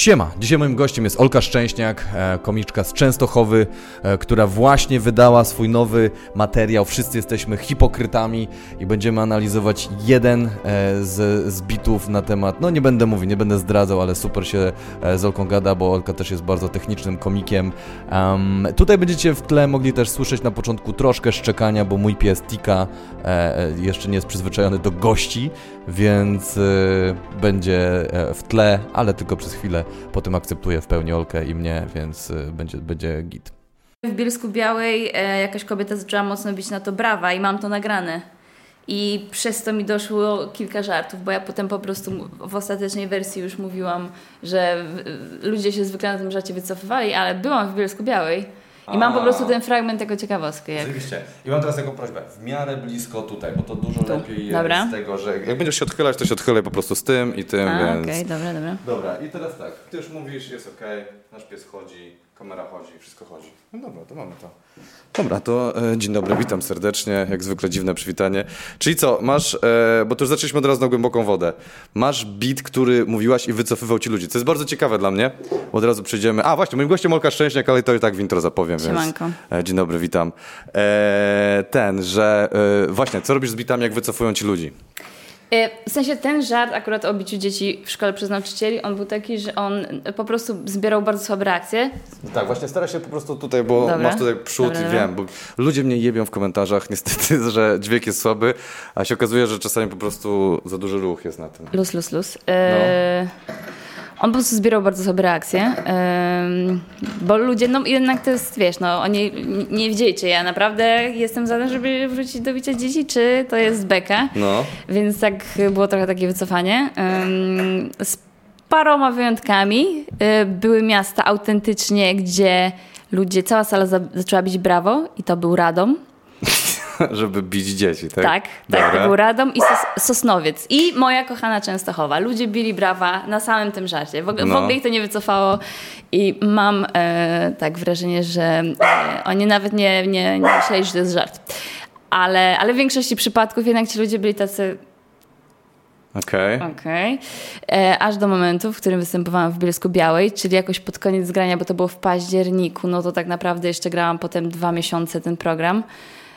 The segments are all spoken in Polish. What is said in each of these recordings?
Siema, dzisiaj moim gościem jest Olka Szczęśniak, e, komiczka z Częstochowy, e, która właśnie wydała swój nowy materiał Wszyscy jesteśmy hipokrytami i będziemy analizować jeden e, z, z bitów na temat, no nie będę mówił, nie będę zdradzał, ale super się z Olką gada, bo Olka też jest bardzo technicznym komikiem. Um, tutaj będziecie w tle mogli też słyszeć na początku troszkę szczekania, bo mój pies Tika jeszcze nie jest przyzwyczajony do gości, więc będzie w tle, ale tylko przez chwilę potem akceptuje w pełni Olkę i mnie, więc y, będzie, będzie git. W Bielsku Białej e, jakaś kobieta zaczęła mocno bić na to brawa i mam to nagrane. I przez to mi doszło kilka żartów, bo ja potem po prostu w ostatecznej wersji już mówiłam, że ludzie się zwykle na tym żarcie wycofywali, ale byłam w Bielsku Białej i mam po prostu ten fragment jako ciekawostkę. Jak... Oczywiście. I mam teraz taką prośbę, w miarę blisko tutaj, bo to dużo tu. lepiej jest dobra. z tego, że jak będziesz się odchylać, to się odchylaj po prostu z tym i tym, A, więc... okej, okay, dobra, dobra. Dobra, i teraz tak, ty już mówisz, jest okej, okay, nasz pies chodzi, kamera chodzi, wszystko chodzi. No dobra, to mamy to. Dobra, to e, dzień dobry, witam serdecznie, jak zwykle dziwne przywitanie. Czyli co, masz, e, bo to już zaczęliśmy od razu na głęboką wodę, masz beat, który mówiłaś i wycofywał ci ludzi, co jest bardzo ciekawe dla mnie, bo od razu przejdziemy, a właśnie, moim gościem Olka Szczęśniak, ale to i tak w intro zapowiem, Siemanko. więc e, dzień dobry, witam. E, ten, że e, właśnie, co robisz z bitami, jak wycofują ci ludzi? E, w sensie ten żart akurat o biciu dzieci w szkole przez nauczycieli, on był taki, że on po prostu zbierał bardzo słabe reakcje. Tak, właśnie stara się po prostu tutaj, bo dobra, masz tutaj przód dobra, i wiem, bo ludzie mnie jebią w komentarzach niestety, że dźwięk jest słaby, a się okazuje, że czasami po prostu za duży ruch jest na tym. Luz, luz, luz. E... No. On po prostu zbierał bardzo sobie reakcje, bo ludzie, no jednak to jest, wiesz, no oni nie wiedzieli, czy ja naprawdę jestem za tym, żeby wrócić do bicia dzieci, czy to jest beka. No. Więc tak było trochę takie wycofanie. Z paroma wyjątkami y, były miasta autentycznie, gdzie ludzie, cała sala zaczęła bić brawo i to był Radom. żeby bić dzieci, tak? Tak, tak, to był Radom i Sos Sosnowiec. I moja kochana Częstochowa. Ludzie bili brawa na samym tym żarcie. W, ogóle, no. w ogóle ich to nie wycofało i mam e, tak wrażenie, że e, oni nawet nie, nie, nie myśleli, że to jest żart. Ale, ale w większości przypadków jednak ci ludzie byli tacy Okej. Okay. okay. E, aż do momentu, w którym występowałam w Bielsku Białej, czyli jakoś pod koniec grania, bo to było w październiku, no to tak naprawdę jeszcze grałam potem dwa miesiące ten program.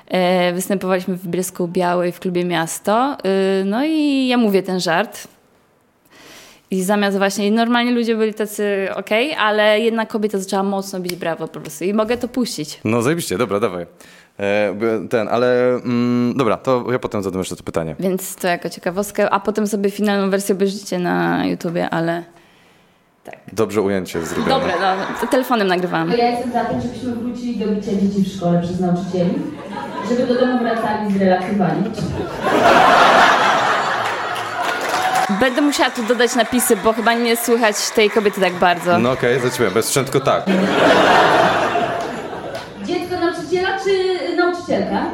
E, występowaliśmy w Bielsku Białej w klubie Miasto. E, no i ja mówię ten żart. I zamiast właśnie, normalnie ludzie byli tacy okej, okay, ale jedna kobieta zaczęła mocno bić brawo po prostu i mogę to puścić. No zajebiście, dobra, dawaj. E, ten, ale mm, dobra, to ja potem zadam jeszcze to pytanie. Więc to jako ciekawostkę, a potem sobie finalną wersję obejrzycie na YouTubie, ale tak. Dobrze ujęcie zrobione. Dobre, no, telefonem nagrywałam. Ja jestem za tym, żebyśmy wrócili do bicia dzieci w szkole przez nauczycieli, żeby do domu wracali zrelaksowani. Będę musiała tu dodać napisy, bo chyba nie słychać tej kobiety tak bardzo. No okej, okay, zaczynamy. Bez sprzęt, tylko tak. Dziecko nauczyciela czy nauczycielka?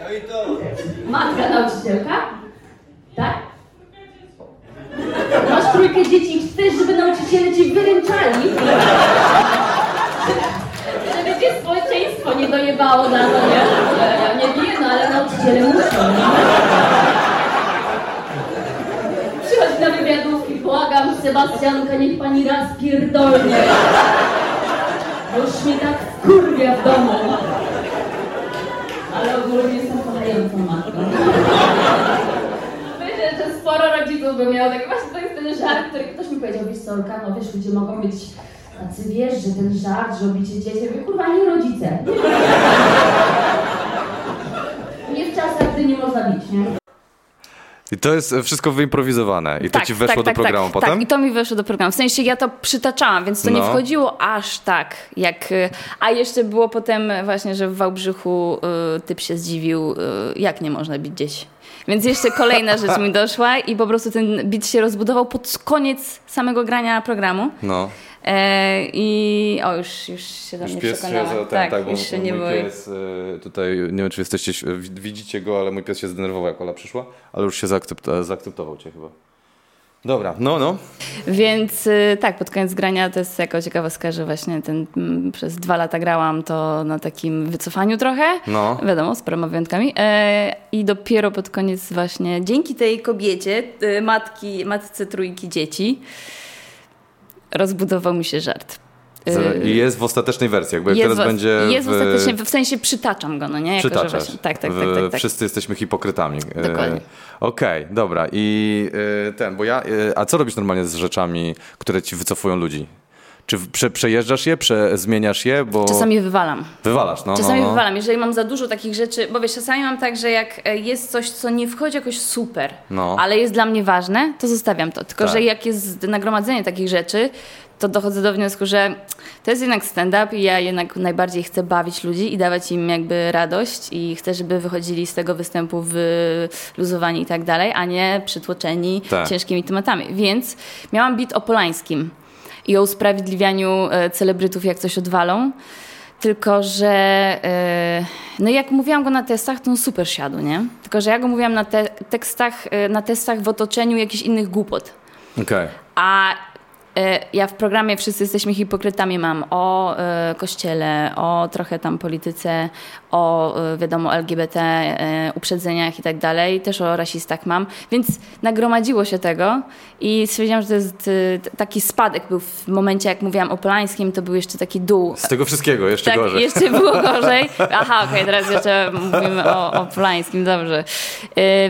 No i to. Matka nauczycielka? Tak? Masz trójkę dzieci i chcesz, żeby nauczyciele ci wyręczali? Żeby cię społeczeństwo nie dojebało na to, nie? Ja nie wiem, no ale nauczyciele muszą. Przychodź na wywiadówki, błagam, Sebastianka, niech pani raz pierdolnie. Już mnie tak kurwia w domu. Ale ogólnie jestem kochającą matką sporo rodziców by miało takie, właśnie to jest ten żart, który ktoś mi powiedział, wiesz Solka, no wiesz, ludzie mogą być tacy, wiesz, że ten żart, że obicie dzieci, ja mówię, kurwa, nie rodzice. Nie w czasach, gdy nie można bić, nie? I to jest wszystko wyimprowizowane i tak, to ci weszło tak, do tak, programu tak, potem? Tak, i to mi weszło do programu. W sensie ja to przytaczałam, więc to no. nie wchodziło aż tak, jak... A jeszcze było potem właśnie, że w Wałbrzychu y, typ się zdziwił, y, jak nie można bić dzieci. Więc jeszcze kolejna rzecz mi doszła i po prostu ten bit się rozbudował pod koniec samego grania programu. No. E, I o, już, już się do mnie przekonała. Się za, tak, tak, już się nie mój pies, e, tutaj, nie wiem czy jesteście, widzicie go, ale mój pies się zdenerwował jak Ola przyszła, ale już się zaakceptował cię chyba. Dobra, no, no. Więc y, tak, pod koniec grania to jest jako ciekawostka, że właśnie ten, mm, przez dwa lata grałam to na takim wycofaniu trochę. No. Wiadomo, z paroma wyjątkami. E, I dopiero pod koniec właśnie dzięki tej kobiecie, y, matki, matce trójki dzieci, rozbudował mi się żart. I jest w ostatecznej wersji, jakby Jest, teraz w, będzie jest w... w ostatecznie, w sensie przytaczam go, no nie? Jako, że właśnie- Tak, tak, tak, tak, tak. Wszyscy jesteśmy hipokrytami. E, Dokładnie. Okej, dobra. I e, ten, bo ja... A co robisz normalnie z rzeczami, które ci wycofują ludzi? Czy prze, przejeżdżasz je, prze, zmieniasz je, bo... Czasami wywalam. Wywalasz, no, Czasami no, no. wywalam, jeżeli mam za dużo takich rzeczy, bo wiesz, czasami mam tak, że jak e, jest coś, co nie wchodzi jakoś super, No. ale jest dla mnie ważne, to zostawiam to. Tylko, Tak. że jak jest nagromadzenie takich rzeczy, to dochodzę do wniosku, że to jest jednak stand-up i ja jednak najbardziej chcę bawić ludzi i dawać im jakby radość i chcę, żeby wychodzili z tego występu wyluzowani i tak dalej, a nie przytłoczeni Tak. ciężkimi tematami. Więc miałam bit o Polańskim i o usprawiedliwianiu e, celebrytów, jak coś odwalą. Tylko, że e, no jak mówiłam go na testach, to on super siadł, nie? Tylko, że ja go mówiłam na te tekstach, e, na testach w otoczeniu jakichś innych głupot. Okej. A ja w programie Wszyscy jesteśmy hipokrytami mam o kościele, o trochę tam polityce, o e, wiadomo LGBT, e, uprzedzeniach i tak dalej. Też o rasistach mam. Więc nagromadziło się tego i stwierdziłam, że to jest e, taki spadek był w momencie, jak mówiłam o Polańskim, to był jeszcze taki dół. Z tego wszystkiego, jeszcze Tak, gorzej. jeszcze było gorzej. Aha, okej, teraz jeszcze mówimy o, o Polańskim, dobrze.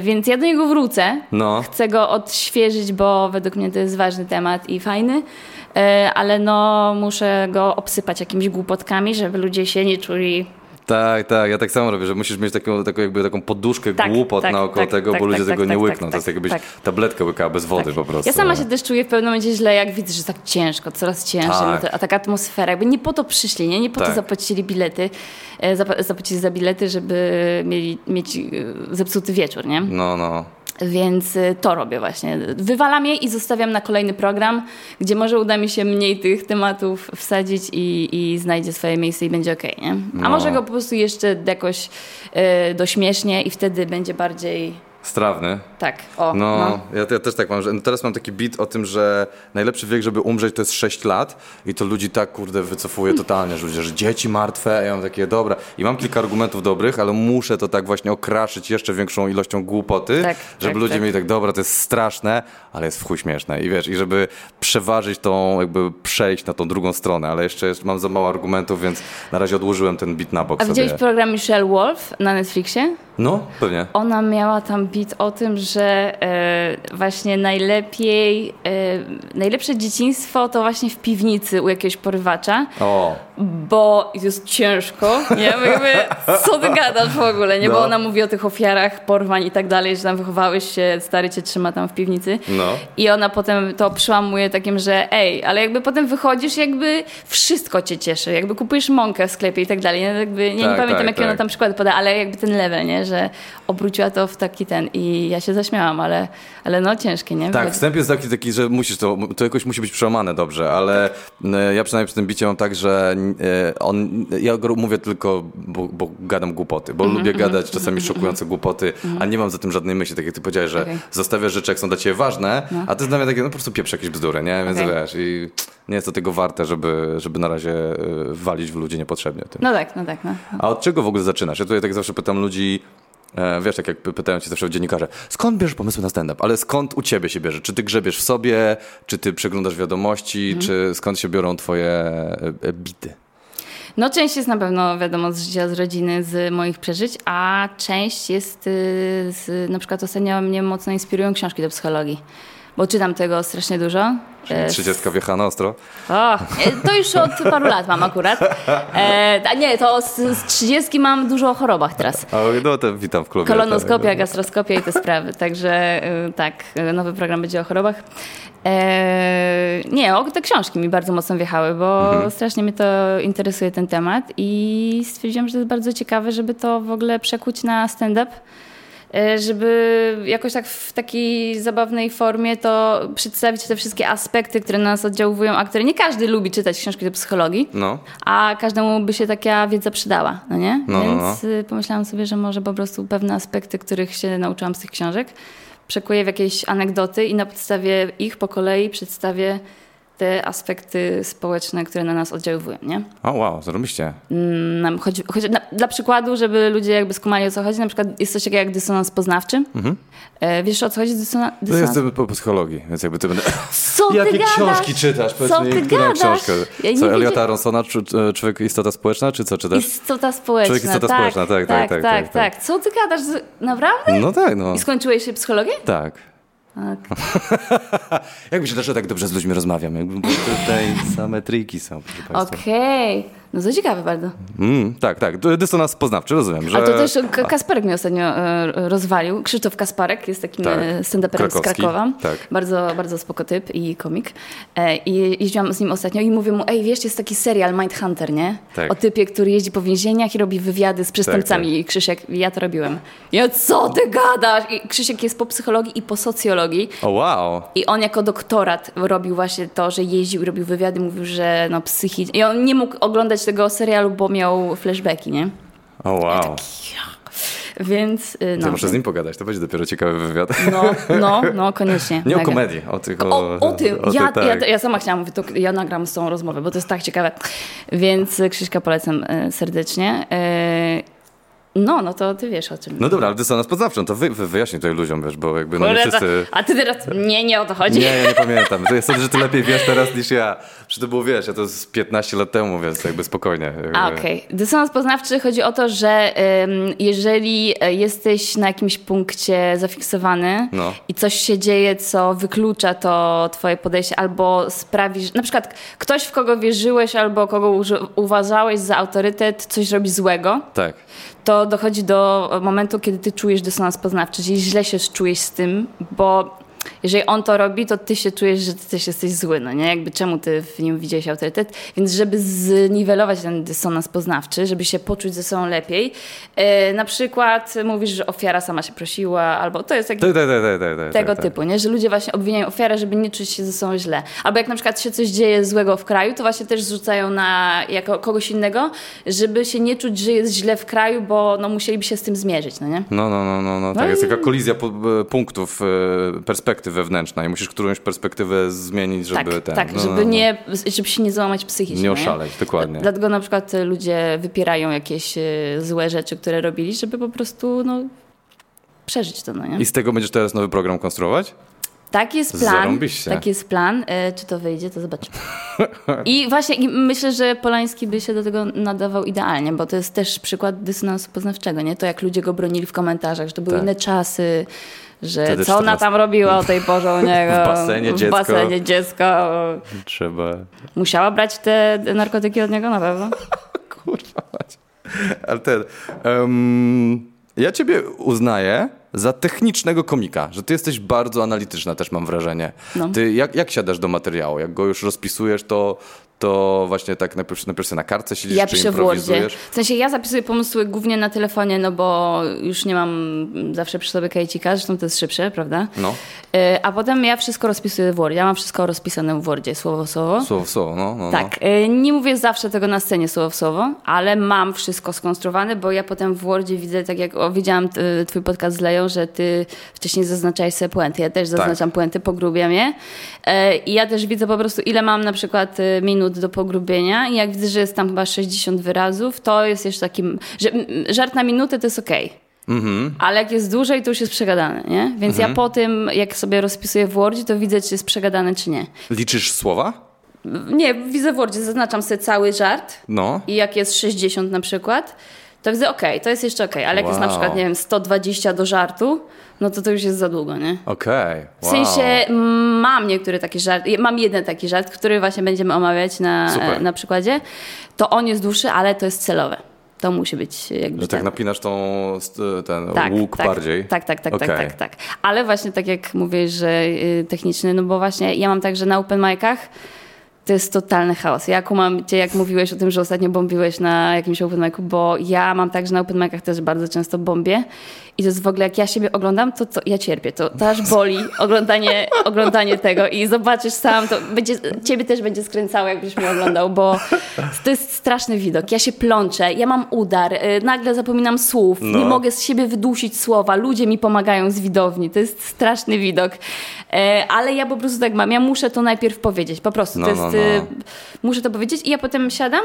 Więc ja do niego wrócę. No. Chcę go odświeżyć, bo według mnie to jest ważny temat i fajny. Ale no, muszę go obsypać jakimiś głupotkami, żeby ludzie się nie czuli. Tak, tak, ja tak samo robię, że musisz mieć taką, taką, jakby taką poduszkę Tak, głupot tak, naokoło tak, tego, tak, bo ludzie tak, tego tak, nie tak, łykną. to jest jakbyś tabletkę łykała bez wody po prostu. Ja sama się też czuję w pewnym momencie źle, jak widzę, że tak ciężko, coraz ciężej, no a taka atmosfera, jakby nie po to przyszli, nie, nie po to zapłacili bilety, e, zap- zapłacili za bilety, żeby mieli, mieć e, zepsuty wieczór, nie? No, no. Więc y, to robię właśnie. Wywalam je i zostawiam na kolejny program, gdzie może uda mi się mniej tych tematów wsadzić i, i znajdzie swoje miejsce i będzie okej, nie? A No. może go po prostu jeszcze jakoś y, dośmiesznie i wtedy będzie bardziej Strawny. tak, o, No, no. Ja, ja też tak mam, że no teraz mam taki beat o tym, że najlepszy wiek, żeby umrzeć, to jest 6 lat i to ludzi tak, kurde, wycofuje totalnie, że ludzie, że dzieci martwe, ja mam takie, dobra. I mam kilka argumentów dobrych, ale muszę to tak właśnie okraszyć jeszcze większą ilością głupoty, Tak, żeby tak, ludzie tak. mieli tak, dobra, to jest straszne, ale jest w chuj śmieszne. I wiesz, i żeby przeważyć tą, jakby przejść na tą drugą stronę, ale jeszcze jest, mam za mało argumentów, więc na razie odłożyłem ten beat na bok A sobie. widziałeś program Michelle Wolf na Netflixie? No, pewnie. Ona miała tam bit o tym, że e, właśnie najlepiej, e, najlepsze dzieciństwo to właśnie w piwnicy u jakiegoś porywacza. O, bo jest ciężko, nie? Bo jakby, co ty gadasz w ogóle, nie? Bo No. ona mówi o tych ofiarach porwań i tak dalej, że tam wychowałeś się, stary cię trzyma tam w piwnicy. no. I ona potem to przełamuje takim, że ej, ale jakby potem wychodzisz, jakby wszystko cię cieszy, jakby kupujesz mąkę w sklepie i tak dalej. Nie, jakby, nie, Tak, nie pamiętam, tak, jakie ona tak. tam przykłady poda, ale jakby ten level, nie? Że obróciła to w taki ten i ja się zaśmiałam, ale, ale no ciężkie, nie? Tak, wstęp jest taki, taki, że musisz to, to jakoś musi być przełamane dobrze, ale e, ja przynajmniej przy tym bicie mam tak, że on, ja mówię tylko, bo, bo gadam głupoty, bo lubię gadać czasami szokujące głupoty, a nie mam za tym żadnej myśli, tak jak ty powiedziałeś, że Okej. zostawiasz rzeczy, jak są dla ciebie ważne, a to jest dla mnie takie, no po prostu pieprz jakieś bzdury, nie? Więc Okej. wiesz, i nie jest to tego warte, żeby, żeby na razie e, walić w ludzi niepotrzebnie tym. No tak, no tak, no. A od czego w ogóle zaczynasz? Ja tutaj tak zawsze pytam ludzi, e, wiesz, tak jak py- pytają cię zawsze dziennikarze, skąd bierzesz pomysły na stand-up? Ale skąd u ciebie się bierze? Czy ty grzebiesz w sobie? Czy ty przeglądasz wiadomości? Mhm. Czy skąd się biorą twoje e, e, bity? No część jest na pewno wiadomo z życia, z rodziny, z moich przeżyć, a część jest y, z, na przykład ostatnio mnie mocno inspirują książki do psychologii, bo czytam tego strasznie dużo. E, Trzydziestka wjechana na ostro? O, e, to już od paru lat mam akurat. E, a nie, to z, 30 mam dużo o chorobach teraz. O, no to witam w klubie. Kolonoskopia, Tak. gastroskopia i te sprawy. Także y, tak, nowy program będzie o chorobach. E, nie, o, te książki mi bardzo mocno wjechały, bo Mhm. strasznie mnie to interesuje ten temat i stwierdziłam, że to jest bardzo ciekawe, żeby to w ogóle przekuć na stand-up. E, Żeby jakoś tak w takiej zabawnej formie to przedstawić te wszystkie aspekty, które na nas oddziałują, a które nie każdy lubi czytać książki do psychologii No, a każdemu by się taka wiedza przydała, no nie? No, no, Więc y, pomyślałam sobie, że może po prostu pewne aspekty, których się nauczyłam z tych książek, przekuję w jakieś anegdoty i na podstawie ich po kolei przedstawię te aspekty społeczne, które na nas oddziaływują, nie? O, wow, zrobiliście. Nam chodzi, chodzi, na, dla przykładu, żeby ludzie jakby skumali o co chodzi, na przykład jest coś takiego jak dysonans poznawczy. E, wiesz o co chodzi dysona, To dysonans? jestem po psychologii, więc jakby ty będę... Co ty Jakie gadasz? książki czytasz? Powiedz Co mi, ty gadasz? książkę? Ja Co, Eliota Aronsona, czy, e, Człowiek istota społeczna, czy co czytasz? Istota społeczna. Człowiek istota tak, społeczna, tak, tak, tak, tak, tak, tak. Co ty gadasz? Naprawdę? No tak, no. I skończyłeś się psychologię? Tak. Tak. Jak myślisz, dlaczego tak dobrze z ludźmi rozmawiam? Jakby tutaj same triki są, proszę Państwa. No to ciekawe bardzo. Mm, tak, tak. Dysonans poznawczy, rozumiem, że... Ale to też K- Kasperek mnie ostatnio e, rozwalił. Krzysztof Kasparek jest takim Tak. tak. stand-uperem z. Krakowa. Tak. Bardzo, bardzo spoko typ i komik. E, I jeździłam z nim ostatnio i mówię mu, ej wiesz, jest taki serial Mindhunter, nie? Tak. O typie, który jeździ po więzieniach i robi wywiady z przestępcami. tak. I Krzysiek, ja to robiłem. Ja, co ty gadasz? I Krzysiek jest po psychologii i po socjologii. O, wow. I on jako doktorat robił właśnie to, że jeździł i robił wywiady, mówił, że no psychicznie. I on nie mógł oglądać tego serialu, bo miał flashbacki, nie? O, wow. Więc y, no. Muszę z nim pogadać, to będzie dopiero ciekawy wywiad. No, no, no, koniecznie. Nie o komedii, o tych... O, O, o tym. o ja, tych, tak. ja, ja sama chciałam mówić, to ja nagram z tą rozmowę, bo to jest tak ciekawe. Więc y, Krzyśka polecam y, serdecznie. No, no to ty wiesz o czym. No dobra, ale dysonans poznawczy, no to wy, wy, wyjaśnij tutaj ludziom, wiesz, bo jakby no nie wszyscy... A ty teraz, nie, nie o to chodzi. Nie, ja nie pamiętam. To ja sądzę, że ty lepiej wiesz teraz niż ja. Że to było, wiesz, ja to z 15 lat temu, więc jakby spokojnie. Jakby. A, okej. Dysonans poznawczy chodzi o to, że ym, jeżeli e, jesteś na jakimś punkcie zafiksowany No. i coś się dzieje, co wyklucza to twoje podejście, albo sprawi, że na przykład ktoś, w kogo wierzyłeś, albo kogo uważałeś za autorytet, coś robi złego, Tak. to dochodzi do momentu, kiedy ty czujesz dysonans poznawczy, czyli źle się czujesz z tym, bo jeżeli on to robi, to ty się czujesz, że ty też jesteś zły, no nie? Jakby czemu ty w nim widziałeś autorytet? Więc żeby zniwelować ten dysonans poznawczy, żeby się poczuć ze sobą lepiej, e, na przykład mówisz, że ofiara sama się prosiła, albo to jest Tak, tak, tak, tak, tak, tak, tego tak. typu, nie? że ludzie właśnie obwiniają ofiarę, żeby nie czuć się ze sobą źle. Albo jak na przykład się coś dzieje złego w kraju, to właśnie też zrzucają na jako kogoś innego, żeby się nie czuć, że jest źle w kraju, bo no, musieliby się z tym zmierzyć, no nie? No, no, no, no, no. tak. No Jest taka kolizja e, punktów, e, perspektyw wewnętrzna i musisz którąś perspektywę zmienić, żeby tak, ten... tak, no, żeby, no, no. nie, żeby się nie załamać psychicznie. Nie oszaleć, dokładnie. Dlatego na przykład ludzie wypierają jakieś e, złe rzeczy, które robili, żeby po prostu no, przeżyć to, no nie? I z tego będziesz teraz nowy program konstruować? Tak jest plan. Zarąbiście. Tak jest plan. E, czy to wyjdzie, to zobaczymy. I właśnie i myślę, że Polański by się do tego nadawał idealnie, bo to jest też przykład dysonansu poznawczego, nie? To jak ludzie go bronili w komentarzach, że to były Tak. inne czasy, że Wtedy co ona 14 tam robiła o tej porze u niego. W basenie W dziecko. basenie dziecko. Trzeba... Musiała brać te narkotyki od niego na pewno. Kurwa. Ale ten... em, ja ciebie uznaję za technicznego komika, że ty jesteś bardzo analityczna też mam wrażenie. No. Ty jak, jak siadasz do materiału? Jak go już rozpisujesz, to, to właśnie tak najpierw, najpierw na kartce siedzisz, Ja czy piszę w improwizujesz? W sensie ja zapisuję pomysły głównie na telefonie, no bo już nie mam zawsze przy sobie kajcika, zresztą to jest szybsze, prawda? No, Y, A potem ja wszystko rozpisuję w Wordzie. Ja mam wszystko rozpisane w Wordzie, słowo w słowo. słowo w słowo, no, no, Tak, y, nie mówię zawsze tego na scenie słowo w słowo, ale mam wszystko skonstruowane, bo ja potem w Wordzie widzę, tak jak o, widziałam y, twój podcast z Leją, że ty wcześniej zaznaczałeś sobie puenty. Ja też zaznaczam puenty, pogrubiam je. I ja też widzę po prostu, ile mam na przykład y, do pogrubienia i jak widzę, że jest tam chyba 60 wyrazów, to jest jeszcze takim, że żart na minutę to jest okej. Mhm. Ale jak jest dłużej, to już jest przegadane, nie? Więc ja po tym, jak sobie rozpisuję w Wordzie, to widzę, czy jest przegadane, czy nie. Liczysz słowa? Nie, widzę w Wordzie, zaznaczam sobie cały żart No. i jak jest 60 na przykład, to widzę okej, to jest jeszcze okej, ale jak jest na Wow. przykład, nie wiem, 120 do żartu, no to to już jest za długo, nie? Okej. W wow. sensie mm, mam niektóre takie żarty, mam jeden taki żart, który właśnie będziemy omawiać na, Super. na przykładzie. To on jest dłuższy, ale to jest celowe. To musi być jakby Że tak ten- napinasz tą, ten tak, łuk tak, bardziej. Tak, tak, tak, Okej. tak, tak, tak. Ale właśnie tak jak mówisz, że y, techniczny, no bo właśnie ja mam tak, że na open micach to jest totalny chaos. Ja kumam cię, jak mówiłeś o tym, że ostatnio bombiłeś na jakimś open micu, bo ja mam tak, że na open micach też bardzo często bombię i to jest w ogóle, jak ja siebie oglądam, to, to ja cierpię. To, to aż boli oglądanie, oglądanie tego i zobaczysz sam, to będzie, ciebie też będzie skręcało, jakbyś mnie oglądał, bo to jest straszny widok. Ja się plączę, ja mam udar, y, nagle zapominam słów, No. nie mogę z siebie wydusić słowa, ludzie mi pomagają z widowni. To jest straszny widok. E, Ale ja po prostu tak mam, ja muszę to najpierw powiedzieć, po prostu. No, to jest, no, no. y, muszę to powiedzieć i ja potem siadam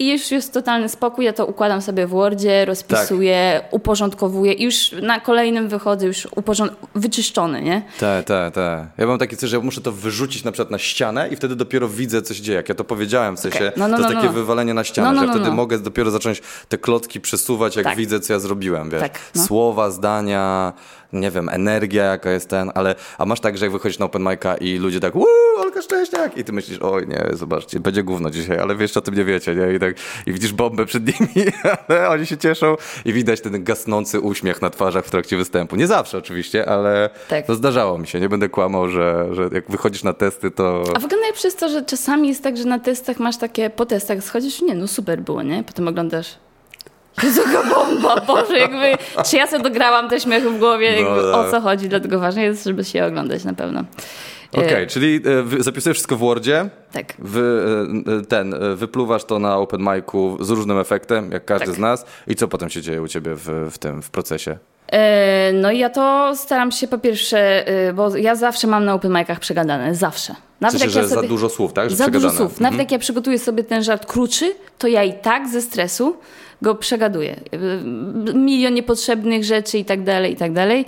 i już jest totalny spokój, ja to układam sobie w Wordzie, rozpisuję, uporządkowuję i już na kolejnym wychodzę już uporząd- wyczyszczony, nie? Tak, tak, tak. Ja mam takie coś, że ja muszę to wyrzucić na przykład na ścianę i wtedy dopiero widzę, co się dzieje. Jak ja to powiedziałem, w sensie, Okej. No, no, to no, takie no. wywalenie na ścianę, No, no, że no, wtedy no. mogę dopiero zacząć te klocki przesuwać, jak Tak. widzę, co ja zrobiłem, wiesz. Tak, no. Słowa, zdania, nie wiem, energia jaka jest ten, ale, a masz tak, że jak wychodzisz na open mic'a i ludzie tak, uuu, Olka Szczęśniak i ty myślisz, oj nie, zobaczcie, będzie gówno dzisiaj, ale wiesz, o tym nie wiecie, nie? I tak, i widzisz bombę przed nimi, ale oni się cieszą i widać ten gasnący uśmiech na twarzach w trakcie występu. Nie zawsze oczywiście, ale Tak. no zdarzało mi się, nie będę kłamał, że, że jak wychodzisz na testy, to... A w ogóle najlepsze jest to, że czasami jest tak, że na testach masz takie, po testach schodzisz, nie no super było, nie? Potem oglądasz Jaka bomba, Boże, jakby, czy ja sobie dograłam te śmiechy w głowie, No, jakby, tak. o co chodzi, dlatego ważne jest, żeby się oglądać na pewno. E, Okej, czyli e, zapisujesz wszystko w Wordzie, Tak. wy, e, ten, wypluwasz to na open micu z różnym efektem, jak każdy Tak. z nas i co potem się dzieje u ciebie w, w tym, w procesie? No i ja to staram się po pierwsze, bo ja zawsze mam na open micach przegadane, zawsze. Nawet sensie, jak że ja sobie... za dużo słów, tak? Że Za dużo słów. Nawet jak ja przygotuję sobie ten żart krótszy, to ja i tak ze stresu go przegaduję. Milion niepotrzebnych rzeczy i tak dalej, i tak dalej.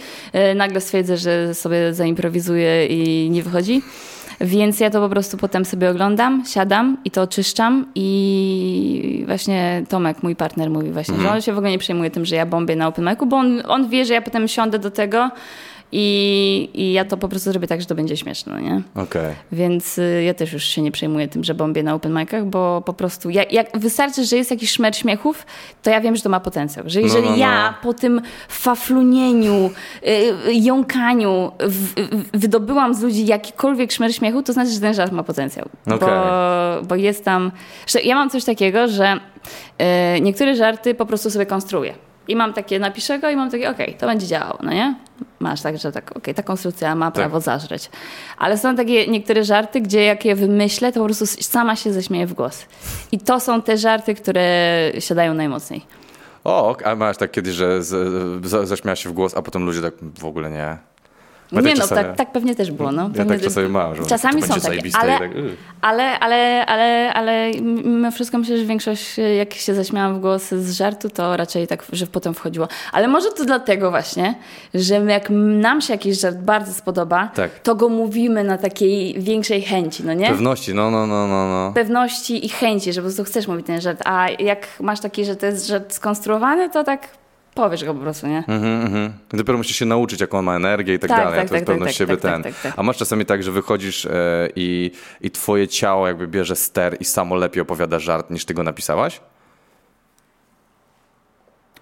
Y, Nagle stwierdzę, że sobie zaimprowizuję i nie wychodzi. Więc ja to po prostu potem sobie oglądam, siadam i to oczyszczam i właśnie Tomek, mój partner, mówi właśnie, że on się w ogóle nie przejmuje tym, że ja bombię na open micu, bo on, on wie, że ja potem siądę do tego i, i ja to po prostu zrobię tak, że to będzie śmieszne, no nie? Okej. Więc y, ja też już się nie przejmuję tym, że bombię na open micach, bo po prostu jak, jak wystarczy, że jest jakiś szmer śmiechów, to ja wiem, że to ma potencjał. Że jeżeli no, no. ja po tym faflunieniu, y, jąkaniu w, w, wydobyłam z ludzi jakikolwiek szmer śmiechu, to znaczy, że ten żart ma potencjał. Bo, Okej. bo jest tam... Ja mam coś takiego, że y, niektóre żarty po prostu sobie konstruuję. I mam takie, napiszę go i mam takie, okej, to będzie działało, no nie? Masz tak, że tak, okej, ta konstrukcja ma prawo zażreć. Ale są takie niektóre żarty, gdzie jak je wymyślę, to po prostu sama się zaśmieję w głos. I to są te żarty, które siadają najmocniej. O, a masz tak kiedyś, że z, za, zaśmiałaś się w głos, a potem ludzie tak w ogóle nie. Bo nie tak no, czasami- tak, tak pewnie też było. No. Ja tak czasami mam, że Czasami są takie, ale, tak, y. ale, ale, ale, ale mimo wszystko myślę, że większość, jak się zaśmiałam w głos z żartu, to raczej tak, że potem wchodziło. Ale może to dlatego właśnie, że jak nam się jakiś żart bardzo spodoba, Tak. to go mówimy na takiej większej chęci, no nie? Pewności, no, no, no, no, no. pewności i chęci, że po prostu chcesz mówić ten żart, a jak masz taki, że to jest żart skonstruowany, to tak powiesz go po prostu, nie? Mhm, mhm. Dopiero musisz się nauczyć, jaką on ma energię i tak, Tak, dalej. tak, to jest tak, pewność tak, siebie tak, ten. tak, tak, tak. A masz czasami tak, że wychodzisz e, i, i twoje ciało jakby bierze ster i samo lepiej opowiada żart, niż ty go napisałaś?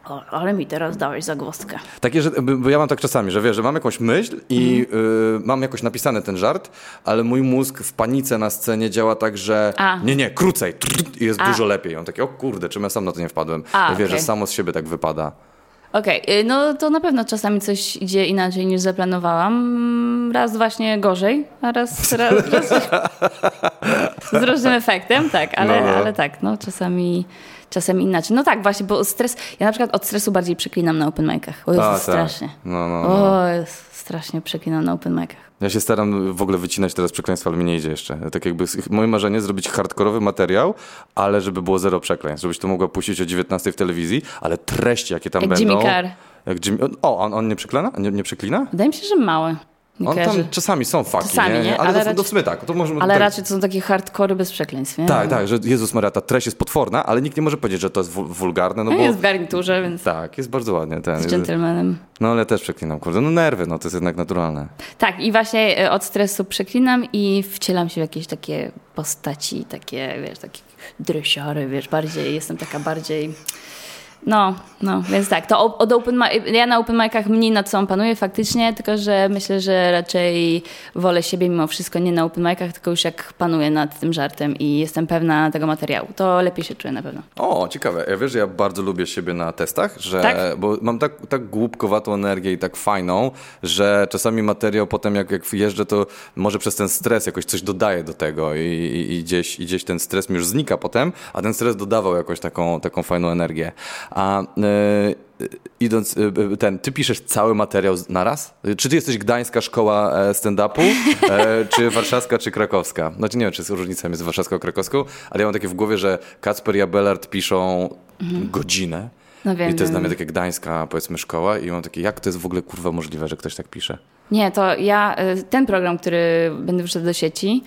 O, ale mi teraz dałeś zagłostkę. Takie, że bo ja mam tak czasami, że wiesz, że mam jakąś myśl i y, mam jakoś napisany ten żart, ale mój mózg w panice na scenie działa tak, że A. nie, nie, krócej i jest A. dużo lepiej. On taki, o kurde, czym ja sam na to nie wpadłem. A, ja wiesz, okej. że samo z siebie tak wypada. Okej, y, no to na pewno czasami coś idzie inaczej niż zaplanowałam. Raz właśnie gorzej, a raz, raz, raz z różnym efektem, tak, ale, No, no. ale tak, no czasami, czasami inaczej. No tak, właśnie, bo stres, ja na przykład od stresu bardziej przeklinam na open micach. O, jest A, tak. strasznie. No, no, no. O, jest strasznie przeklinam na open micach. Ja się staram w ogóle wycinać teraz przekleństwa, ale mi nie idzie jeszcze. Tak jakby moje marzenie zrobić hardkorowy materiał, ale żeby było zero przekleństw. Żebyś to mogła puścić o 19 w telewizji, ale treści, jakie tam Jak będą... Jimmy Carr. Jak Jimmy... O, on, on nie przeklina? Nie, nie przeklina? Wydaje mi się, że małe. Nie On tam czasami są faki, Czasami, nie? nie? Ale, Ale to, raczej- to w sumie tak. To może, Ale tak, raczej to są takie hardkory bez przekleństw, nie? Tak, tak, że Jezus Maria, ta treść jest potworna, ale nikt nie może powiedzieć, że to jest wul- wulgarne, no bo... jest w garniturze, więc Tak, jest bardzo ładnie. Ten, z gentlemanem. no ale też przeklinam, kurde. No nerwy, no to jest jednak naturalne. Tak, i właśnie e, od stresu przeklinam i wcielam się w jakieś takie postaci, takie, wiesz, takie dresiary, wiesz, bardziej, jestem taka bardziej No, no, więc tak, to od open ja na open micach mniej nad sobą panuję faktycznie, tylko że myślę, że raczej wolę siebie mimo wszystko nie na open micach, tylko już jak panuję nad tym żartem i jestem pewna tego materiału, to lepiej się czuję na pewno. O, ciekawe. Ja wiesz, że ja bardzo lubię siebie na testach, że, Tak? bo mam tak, tak głupkowatą energię i tak fajną, że czasami materiał potem jak, jak jeżdżę, to może przez ten stres jakoś coś dodaję do tego i, i, i, gdzieś, i gdzieś ten stres mi już znika potem, a ten stres dodawał jakoś taką, taką fajną energię. A e, idąc, e, ten, ty piszesz cały materiał z- naraz? Czy ty jesteś gdańska szkoła e, stand-upu, e, czy warszawska, czy krakowska? Znaczy nie wiem, czy jest różnica między warszawską a krakowską, ale ja mam takie w głowie, że Kacper i Abelard piszą godzinę. No wiem, I to jest dla mnie takie gdańska, powiedzmy, szkoła i mam takie, jak to jest w ogóle kurwa możliwe, że ktoś tak pisze? Nie, to ja, ten program, który będę wrzucać do sieci,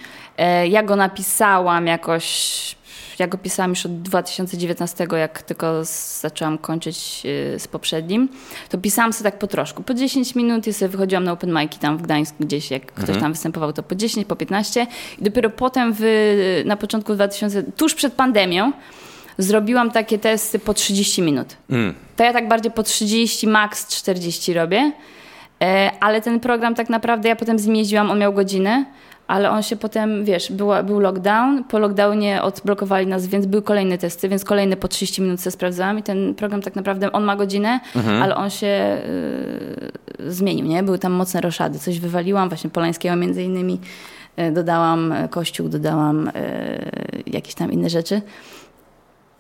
ja go napisałam jakoś, ja go pisałam już od 2019, jak tylko zaczęłam kończyć y, z poprzednim, to pisałam sobie tak po troszku, po 10 minut i sobie wychodziłam na open mic'i tam w Gdańsku gdzieś, jak ktoś tam występował, to po 10, po 15 i dopiero potem w, na początku 2000, tuż przed pandemią, zrobiłam takie testy po 30 minut. To ja tak bardziej po 30, max 40 robię. E, Ale ten program tak naprawdę, ja potem z nim jeździłam, on miał godzinę, ale on się potem, wiesz, była, był lockdown, po lockdownie odblokowali nas, więc były kolejne testy, więc kolejne po 30 minut sobie sprawdzałam i ten program tak naprawdę, on ma godzinę, ale on się y, zmienił, nie? Były tam mocne roszady, coś wywaliłam, właśnie Polańskiego między innymi, y, dodałam y, kościół, dodałam y, jakieś tam inne rzeczy,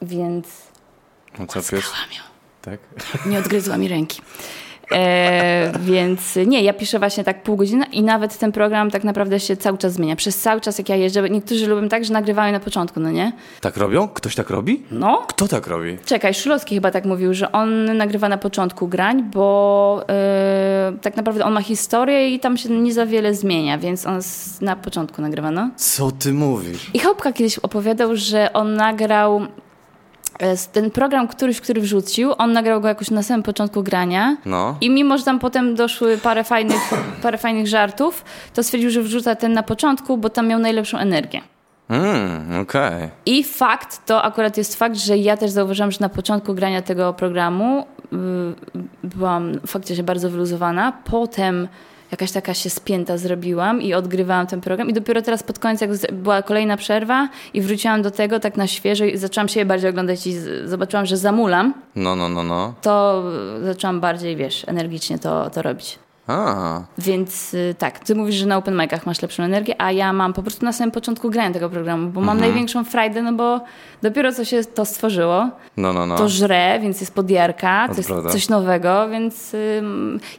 więc No co ją. Tak? Nie odgryzła mi ręki. E, więc nie, ja piszę właśnie tak pół godziny i nawet ten program tak naprawdę się cały czas zmienia. Przez cały czas jak ja jeżdżę, niektórzy lubią tak, że nagrywają na początku, no nie? Tak robią? Ktoś tak robi? No, Kto tak robi? czekaj, Szulowski chyba tak mówił, że on nagrywa na początku grań, bo e, tak naprawdę on ma historię i tam się nie za wiele zmienia, więc on na początku nagrywa, no. Co ty mówisz? I Chałupka kiedyś opowiadał, że on nagrał ten program, któryś, który wrzucił, on nagrał go jakoś na samym początku grania. No. I mimo, że tam potem doszły parę fajnych, parę fajnych żartów, to stwierdził, że wrzuca ten na początku, bo tam miał najlepszą energię. Mm, okej. I fakt, to akurat jest fakt, że ja też zauważyłam, że na początku grania tego programu y, byłam faktycznie bardzo wyluzowana. Potem jakaś taka się spięta zrobiłam i odgrywałam ten program. I dopiero teraz pod koniec, jak była kolejna przerwa i wróciłam do tego tak na świeżo i zaczęłam się bardziej oglądać i zobaczyłam, że zamulam, No, no, no, no. to zaczęłam bardziej, wiesz, energicznie to, to robić. A, Więc y, tak, ty mówisz, że na open micach masz lepszą energię, a ja mam po prostu na samym początku grania tego programu, bo mam największą frajdę, no bo dopiero co się to stworzyło, no, no, no. to żre, więc jest podjarka, To to jest prawda. coś nowego, więc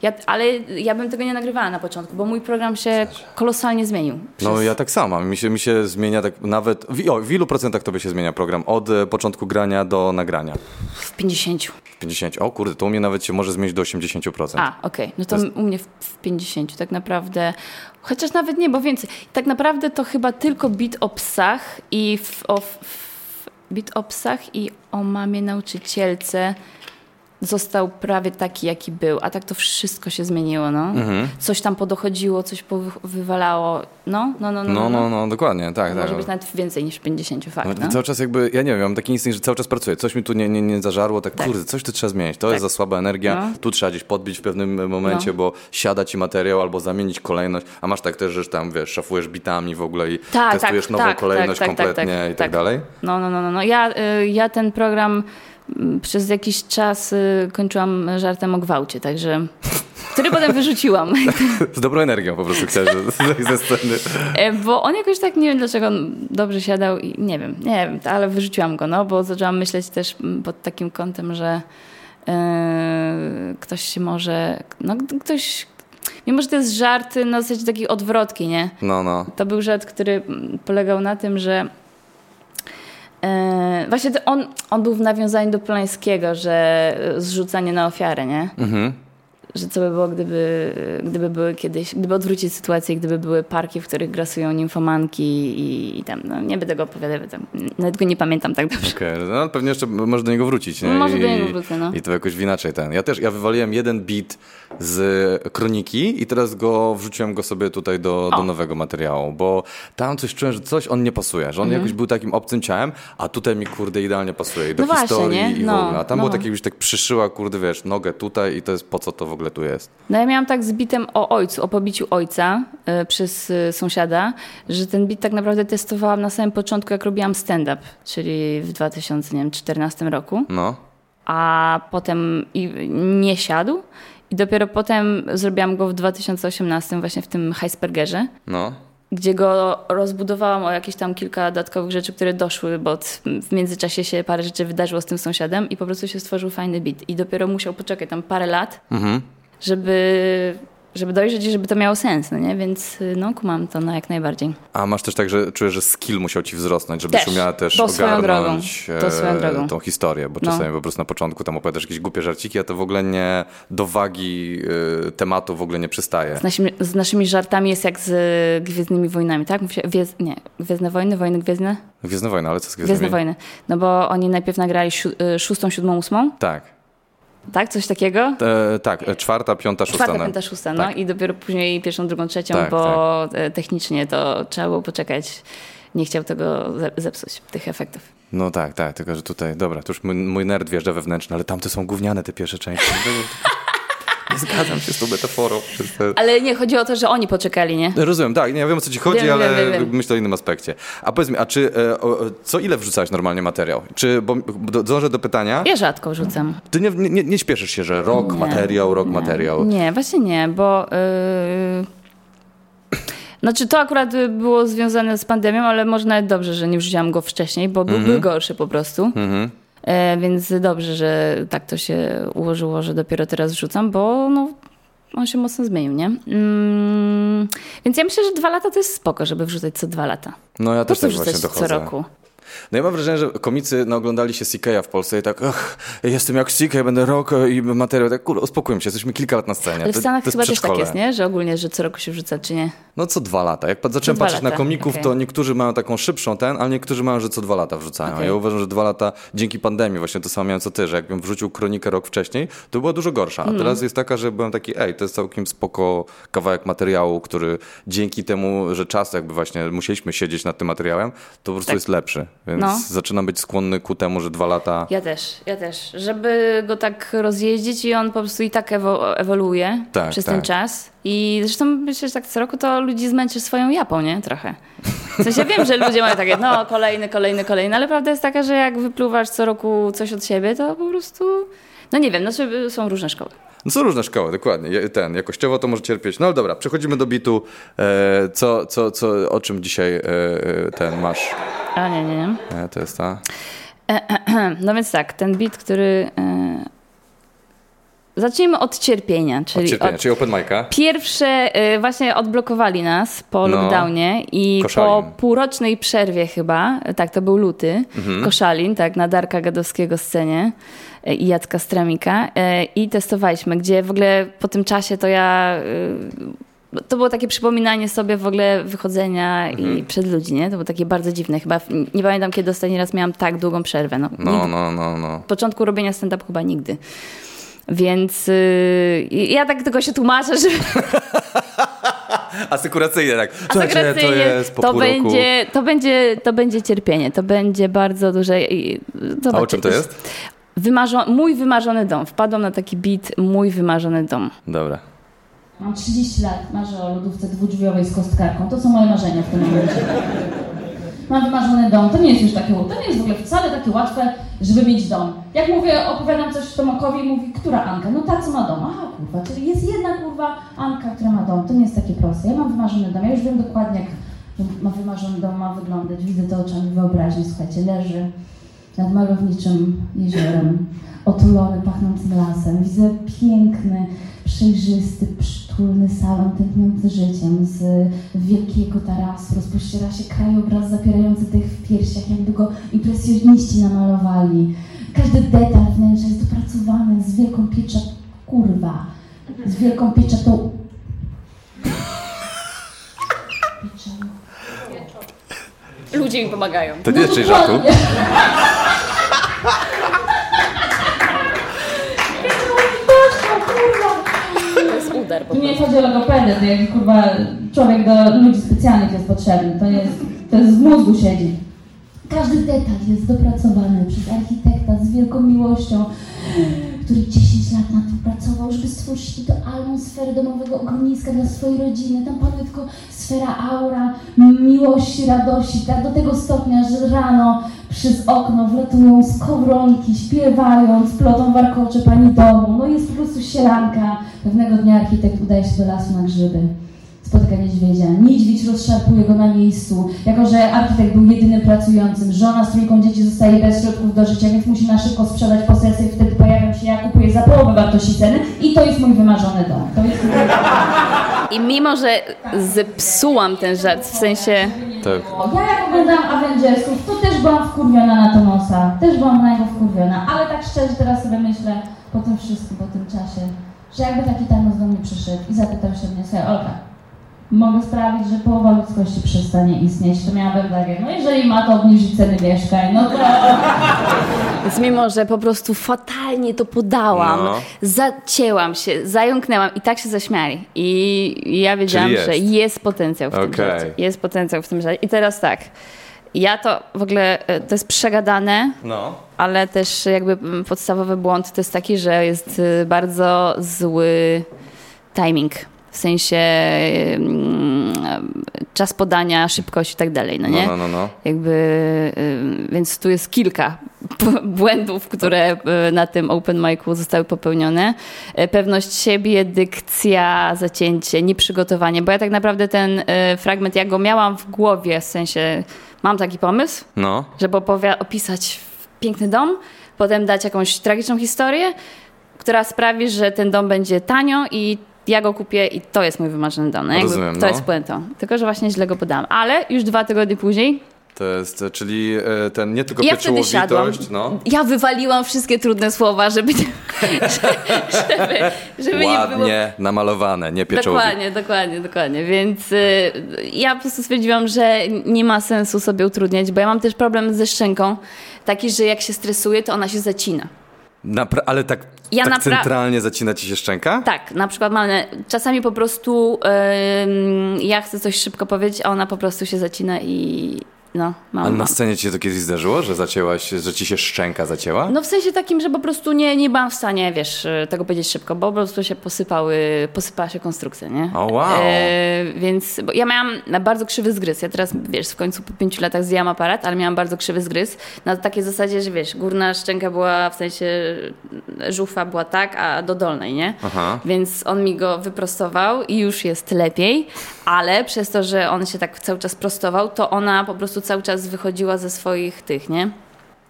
ja, ale ja bym tego nie nagrywała na początku, bo mój program się kolosalnie zmienił. No przez- ja tak samo. Mi się, mi się zmienia tak nawet... W, o, w ilu procentach tobie się zmienia program? Od e, początku grania do nagrania? W 50. W 50. O kurde, to u mnie nawet się może zmienić do 80%. A, okej. No to, To jest- u mnie w, w 50 tak naprawdę. Chociaż nawet nie, bo więcej. Tak naprawdę to chyba tylko bit o psach i w, o, w, bit o psach i o mamie nauczycielce został prawie taki, jaki był. A tak to wszystko się zmieniło, no. Mhm. Coś tam podochodziło, coś powywalało. No, no, no, no. No, no, no, dokładnie, tak, Może tak. być nawet więcej niż 50 fakt, No, no. Cały czas jakby, ja nie wiem, mam taki instynkt, że cały czas pracuję. Coś mi tu nie, nie, nie zażarło, tak, Tak. kurde, coś tu trzeba zmienić. To Tak. jest za słaba energia, No. tu trzeba gdzieś podbić w pewnym momencie, No. bo siada ci materiał albo zamienić kolejność. A masz tak też, że tam, wiesz, szafujesz bitami w ogóle i Tak, testujesz tak, nową tak, kolejność tak, tak, tak, kompletnie tak, i tak, tak. dalej. No, no, no, no. no. Ja, y, ja ten program przez jakiś czas y, kończyłam żartem o gwałcie, także... Który potem wyrzuciłam. Z dobrą energią po prostu chciałeś ze- ze sceny. E, Bo on jakoś tak, nie wiem dlaczego on dobrze siadał i nie wiem, nie wiem, ale wyrzuciłam go, no, bo zaczęłam myśleć też mm, pod takim kątem, że e, ktoś się może, no ktoś, mimo że to jest żart na zasadzie takiej odwrotki, nie? No, no. To był żart, który mm, polegał na tym, że e, właśnie on, on był w nawiązaniu do Polańskiego, że e, zrzucanie na ofiarę, nie? Mhm. Że co by było, gdyby, gdyby były kiedyś, gdyby odwrócić sytuację, gdyby były parki, w których grasują nimfomanki i, i tam, no nie będę go opowiadać, tam, nawet go nie pamiętam tak dobrze. Okej, no pewnie jeszcze może do niego wrócić, nie? Może I, do niego wrócę, no. I to jakoś inaczej ten. Ja też, ja wywaliłem jeden beat z Kroniki i teraz go, wrzuciłem go sobie tutaj do, do nowego materiału, bo tam coś czułem, że coś on nie pasuje, że on jakoś był takim obcym ciałem, a tutaj mi kurde idealnie pasuje i do Mhm. No właśnie, historii nie? i w No, ogóle. A tam no. było takie, jakbyś tak przyszyła, kurde, wiesz, nogę tutaj i to jest po co to w ogóle tu jest. No ja miałam tak z bitem o ojcu, o pobiciu ojca y, przez y, sąsiada, że ten bit tak naprawdę testowałam na samym początku, jak robiłam stand-up, czyli w 2014 roku, No. a potem i nie siadł i dopiero potem zrobiłam go w 2018 właśnie w tym Heisbergerze, No. Gdzie go rozbudowałam o jakieś tam kilka dodatkowych rzeczy, które doszły, bo w międzyczasie się parę rzeczy wydarzyło z tym sąsiadem i po prostu się stworzył fajny bit. I dopiero musiał poczekać tam parę lat, Mhm. żeby, żeby dojrzeć i żeby to miało sens, no nie? Więc y, no, kumam to na jak najbardziej. A masz też tak, że czujesz, że skill musiał ci wzrosnąć, żebyś Też. umiała też To swoją ogarnąć drogą. To swoją e, drogą. tą historię, bo No. czasami po prostu na początku tam opowiadasz jakieś głupie żarciki, a to w ogóle nie do wagi e, tematu w ogóle nie przystaje. Z naszymi, z naszymi żartami jest jak z y, Gwiezdnymi Wojnami, tak? Mówi się, Gwiez, nie, Gwiezdne Wojny, Wojny Gwiezdne? Gwiezdne wojny, ale co z Gwiezdnymi? Gwiezdne Wojny. No bo oni najpierw nagrali siu, y, szóstą, siódmą, ósmą, Tak. Tak? Coś takiego? E, tak, e, czwarta, piąta, szósta. Czwarta, no. piąta, szósta, no Tak. i dopiero później pierwszą, drugą, trzecią, Tak, bo e, technicznie to trzeba było poczekać. Nie chciał tego ze- zepsuć, tych efektów. No tak, tak, tylko że tutaj, dobra, to już mój, mój nerd wjeżdża wewnętrzny, ale tamte są gówniane te pierwsze części. Zgadzam się z tą metaforą. Ale nie, chodzi o to, że oni poczekali, nie? Rozumiem, tak, nie ja wiem o co ci chodzi, Wiem, ale wiem, wiem, myślę o innym aspekcie. A powiedz mi, a czy e, co ile wrzucałeś normalnie materiał? Czy, bo dążę do pytania, Ja rzadko rzucam. ty nie, nie, nie śpieszysz się, że rok Nie, materiał, rok nie. materiał. Nie, właśnie nie, bo... Yy... Znaczy to akurat było związane z pandemią, ale może nawet dobrze, że nie wrzuciłam go wcześniej, bo Mhm. byłby gorszy po prostu. Mhm. Więc dobrze, że tak to się ułożyło, że dopiero teraz wrzucam, bo no, on się mocno zmienił, nie? Mm, więc ja myślę, że dwa lata to jest spoko, żeby wrzucać co dwa lata. No ja Po też tak właśnie dochodzę. co roku? No ja mam wrażenie, że komicy no, oglądali się CK'a w Polsce i tak, ach, jestem jak CK, będę rok e, i materiał. Tak, kurde, uspokójmy się, jesteśmy kilka lat na scenie. Ale w To- Stanach to jest chyba też tak jest, nie? Że ogólnie, że co roku się wrzuca, czy nie? No co dwa lata. Jak zacząłem patrzeć na lata, komików, okej. to niektórzy mają taką szybszą ten, ale niektórzy mają, że co dwa lata wrzucają. Okej. Ja uważam, że dwa lata dzięki pandemii, właśnie to samo miałem co ty, że jakbym wrzucił kronikę rok wcześniej, to była dużo gorsza. A Mhm. teraz jest taka, że byłem taki, ej, to jest całkiem spoko kawałek materiału, który dzięki temu, że czas jakby właśnie musieliśmy siedzieć nad tym materiałem, to po prostu Tak. jest lepszy. Więc No. zaczynam być skłonny ku temu, że dwa lata... Ja też, ja też. Żeby go tak rozjeździć i on po prostu i tak ewo- ewoluuje Tak, przez tak. ten czas. I zresztą myślę, że tak co roku to ludzi zmęczy swoją japą, nie? Trochę. W sensie wiem, że ludzie mają takie, no kolejny, kolejny, kolejny, ale prawda jest taka, że jak wypluwasz co roku coś od siebie, to po prostu... No nie wiem, znaczy są różne szkoły. No są różne szkoły, dokładnie. Ten, jakościowo to może cierpieć. No ale dobra, przechodzimy do bitu. E, co, co, co, o czym dzisiaj e, e, ten masz? A nie, nie, nie. E, to jest ta... No więc tak, ten beat, który... Zacznijmy od cierpienia, czyli Od cierpienia, od czyli open mic'a. Pierwsze y, właśnie odblokowali nas po No. lockdownie i Koszalin. po półrocznej przerwie chyba, tak to był luty, Mhm. Koszalin, tak, na Darka Gadowskiego scenie y, i Jacka Stramika y, i testowaliśmy, gdzie w ogóle po tym czasie to ja... y, To było takie przypominanie sobie w ogóle wychodzenia Mhm. i przed ludzi, nie? To było takie bardzo dziwne. Chyba nie pamiętam, kiedy ostatni raz miałam tak długą przerwę. No, No, nigdy. no, no, no. W początku robienia stand-up chyba nigdy. Więc y, ja tak tylko się tłumaczę, że Asekuracyjnie tak. Słuchajcie, to Asekuracyjnie jest po to pół roku. będzie, to, będzie, to będzie cierpienie, to będzie bardzo duże. i- A zobaczcie, o czym to jest? Wymarzo- mój wymarzony dom. Wpadłam na taki beat, mój wymarzony dom. Dobra. Mam 30 lat, marzę o lodówce dwudrzwiowej z kostkarką. To są moje marzenia w tym momencie. Mam wymarzony dom. To nie jest już takie, to nie jest w ogóle wcale takie łatwe, żeby mieć dom. Jak mówię, opowiadam coś Tomakowi, mówi, która Anka? No ta, co ma dom. Aha, kurwa, czyli jest jedna kurwa Anka, która ma dom. To nie jest takie proste. Ja mam wymarzony dom, ja już wiem dokładnie, jak ma wymarzony dom ma wyglądać. Widzę to oczami wyobraźni, słuchajcie, leży nad malowniczym jeziorem, otulony, pachnącym lasem. Widzę piękny, przejrzysty, przytulny salon tętniący życiem. Z wielkiego tarasu rozpościera się krajobraz zapierający tych w piersiach, jakby go impresjoniści namalowali. Każdy detal wnętrza jest dopracowany z wielką pieczą. Kurwa, z wielką pieczetą. Pieczą. Ludzie mi pomagają. To nie jest część żartu? Tu nie chodzi o logopedę, to jak kurwa człowiek do ludzi specjalnych jest potrzebny. To jest, to jest w mózgu siedzi. Każdy detal jest dopracowany przez architekta z wielką miłością, który 10 lat nad tym pracował, żeby stworzyć idealną sferę domowego ogniska dla swojej rodziny. Tam panuje tylko sfera aura, miłości, radości, tak do tego stopnia, że rano przez okno wlatują skowronki, śpiewając, plotą warkocze pani domu. No jest po prostu sielanka. Pewnego dnia architekt udaje się do lasu na grzyby. Spotyka niedźwiedzia. Niedźwiedź rozszarpuje go na miejscu. Jako, że architekt był jedynym pracującym, żona z trójką dzieci zostaje bez środków do życia, więc musi na szybko sprzedać posesję. Wtedy pojawiam się ja, kupuję za połowę wartości ceny i to jest mój wymarzony dom. To jest mój... I mimo, że zepsułam ten żart, w sensie... Tak. Ja jak oglądałam Avengersów, to też byłam wkurwiona na Thanosa. Też byłam na niego wkurwiona. Ale tak szczerze teraz sobie myślę, po tym wszystkim, po tym czasie, że jakby taki Thanos do mnie przyszedł i zapytał się mnie, słuchaj Olka, mogę sprawić, że połowa ludzkości przestanie istnieć, to miałabym takie, no jeżeli ma to obniżyć ceny mieszkań, no to... Więc mimo, że po prostu fatalnie to podałam, No. zacięłam się, zająknęłam i tak się zaśmiali. I ja wiedziałam, jest. że jest potencjał w tym Okej. żarcie. Jest potencjał w tym żarcie. I teraz tak, ja to w ogóle, e, to jest przegadane, No. ale też jakby mm, podstawowy błąd to jest taki, że jest y, bardzo zły timing. W sensie czas podania, szybkość i tak dalej, no nie? No, no, no, no. Jakby, więc tu jest kilka błędów, które y, na tym open micu zostały popełnione. Y, Pewność siebie, dykcja, zacięcie, nieprzygotowanie, bo ja tak naprawdę ten y, fragment, ja go miałam w głowie, w sensie mam taki pomysł, No. żeby opisać piękny dom, potem dać jakąś tragiczną historię, która sprawi, że ten dom będzie tanio i ja go kupię i to jest mój wymarzony dom. No, Rozumiem, to no. jest puentą. Tylko, że właśnie źle go podałam. Ale już dwa tygodnie później To jest, e, czyli e, ten nie tylko ja pieczołowitość, no. Ja wywaliłam wszystkie trudne słowa, żeby, żeby, żeby nie było Ładnie namalowane, nie pieczołowite. Dokładnie, dokładnie, dokładnie. Więc y, ja po prostu stwierdziłam, że nie ma sensu sobie utrudniać, bo ja mam też problem ze szczęką. Taki, że jak się stresuję, to ona się zacina. Napra- ale tak, Ja tak centralnie zacina ci się szczęka? Tak, na przykład mamy, czasami po prostu ym, ja chcę coś szybko powiedzieć, a ona po prostu się zacina i no, mam. A na scenie ci się to kiedyś zdarzyło, że zacięłaś, że ci się szczęka zacięła? No w sensie takim, że po prostu nie, nie byłam w stanie, wiesz, y, tego powiedzieć szybko, bo po prostu się posypały, posypała się konstrukcja, nie? O, wow. E, więc bo ja miałam bardzo krzywy zgryz. Ja teraz, wiesz, w końcu po pięciu latach zdjęłam aparat, ale miałam bardzo krzywy zgryz. Na takiej zasadzie, że wiesz, górna szczęka była, w sensie żuchwa była tak, a do dolnej, nie? Aha. Więc on mi go wyprostował i już jest lepiej, ale przez to, że on się tak cały czas prostował, to ona po prostu cały czas wychodziła ze swoich tych, nie?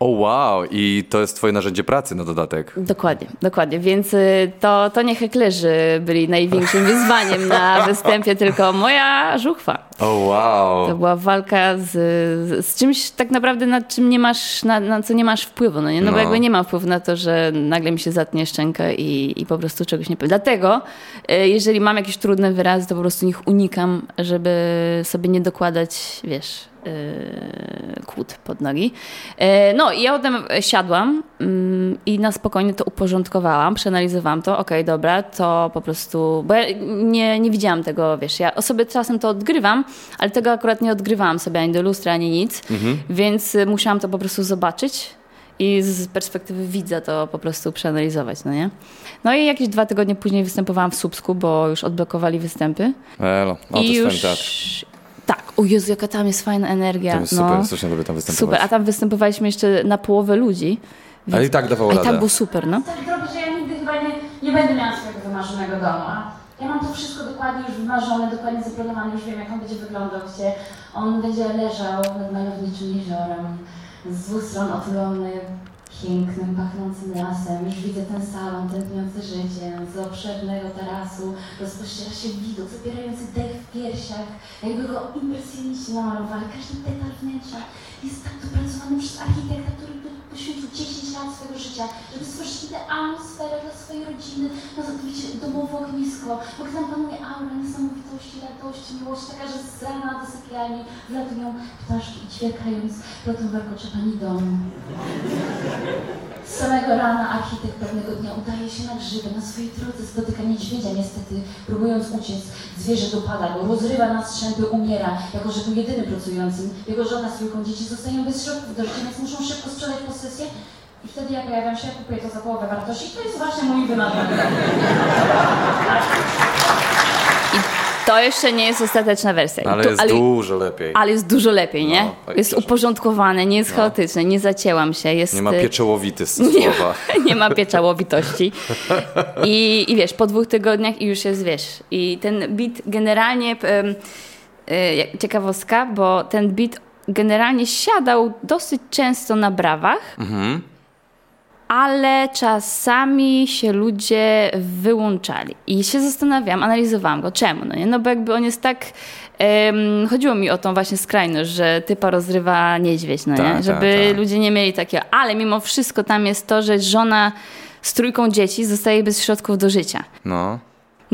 O wow, i to jest twoje narzędzie pracy na dodatek. Dokładnie, dokładnie. Więc y, to, to nie heklerzy byli największym wyzwaniem na występie, tylko moja żuchwa. O wow. To była walka z, z, z czymś tak naprawdę, nad czym nie masz, na, na co nie masz wpływu, no nie? No, No. bo jakby nie mam wpływu na to, że nagle mi się zatnie szczękę i, i po prostu czegoś nie powiem. Dlatego, y, jeżeli mam jakieś trudne wyrazy, to po prostu ich unikam, żeby sobie nie dokładać, wiesz, yy, kłód pod nogi. Yy, no i ja potem siadłam mm, i na spokojnie to uporządkowałam, przeanalizowałam to, okej, dobra, to po prostu, bo ja nie, nie widziałam tego, wiesz, ja sobie czasem to odgrywam, ale tego akurat nie odgrywałam sobie ani do lustra, ani nic, więc y, musiałam to po prostu zobaczyć i z perspektywy widza to po prostu przeanalizować, no nie? No i jakieś dwa tygodnie później występowałam w Słupsku, bo już odblokowali występy. Elo, o, to I już... Tak, o Jezu, jaka tam jest fajna energia. To jest no. super, strasznie lubię tam występować. Super, a tam występowaliśmy jeszcze na połowę ludzi. Więc... Ale i tak dawało A i radę. tak było super, no. tak zrobić, że ja nigdy chyba nie, nie będę miała swojego wymarzonego domu. A ja mam to wszystko dokładnie już wymarzone, dokładnie zaplanowane, już wiem jak on będzie wyglądał, gdzie on będzie leżał nad malowniczym jeziorem, z dwóch stron otulony pięknym, pachnącym lasem. Już widzę ten salon tętniący życiem, z obszernego tarasu rozpościera się widok zabierający dech w piersiach, jakby go impresjoniści namalowali. Każdy detal wnętrza jest tak dopracowany przez architekta, który poświęcił 10 lat swojego życia, żeby stworzyć idealną sferę dla swojej rodziny, na wiecie, domowe ognisko, bo tam panuje aura niesamowitości, radości, miłości, taka, że z rana do sypialni wlatują ptaszki i ćwierkając lotem warkocze pani domu. Z samego rana architekt pewnego dnia udaje się na grzyby, na swojej drodze spotyka niedźwiedzia niestety, próbując uciec, zwierzę dopada go, rozrywa na strzępy, umiera, jako że był jedynym pracującym. Jego żona z trójką dzieci zostają bez środków do życia, więc muszą szybko sprzedać posesję i wtedy ja pojawiam się, kupuję to za połowę wartości. To jest właśnie mój wymarzony. To jeszcze nie jest ostateczna wersja. Ale Tu- jest dużo lepiej. ale jest dużo lepiej, nie? No, tak, jest cieszę. uporządkowane, nie jest chaotyczne, nie zacięłam się. Jest, Nie ma y, pieczołowity z nie, słowa. nie ma pieczołowitości. I, I wiesz, po dwóch tygodniach i już jest, wiesz. I ten beat generalnie, y, ciekawostka, bo ten beat generalnie siadał dosyć często na brawach, ale czasami się ludzie wyłączali. I się zastanawiałam, analizowałam go, czemu, no nie? No bo jakby on jest tak... em, chodziło mi o tą właśnie skrajność, że typa rozrywa niedźwiedź, no Tak, nie? tak, Żeby tak. ludzie nie mieli takiego. Ale mimo wszystko tam jest to, że żona z trójką dzieci zostaje bez środków do życia. No.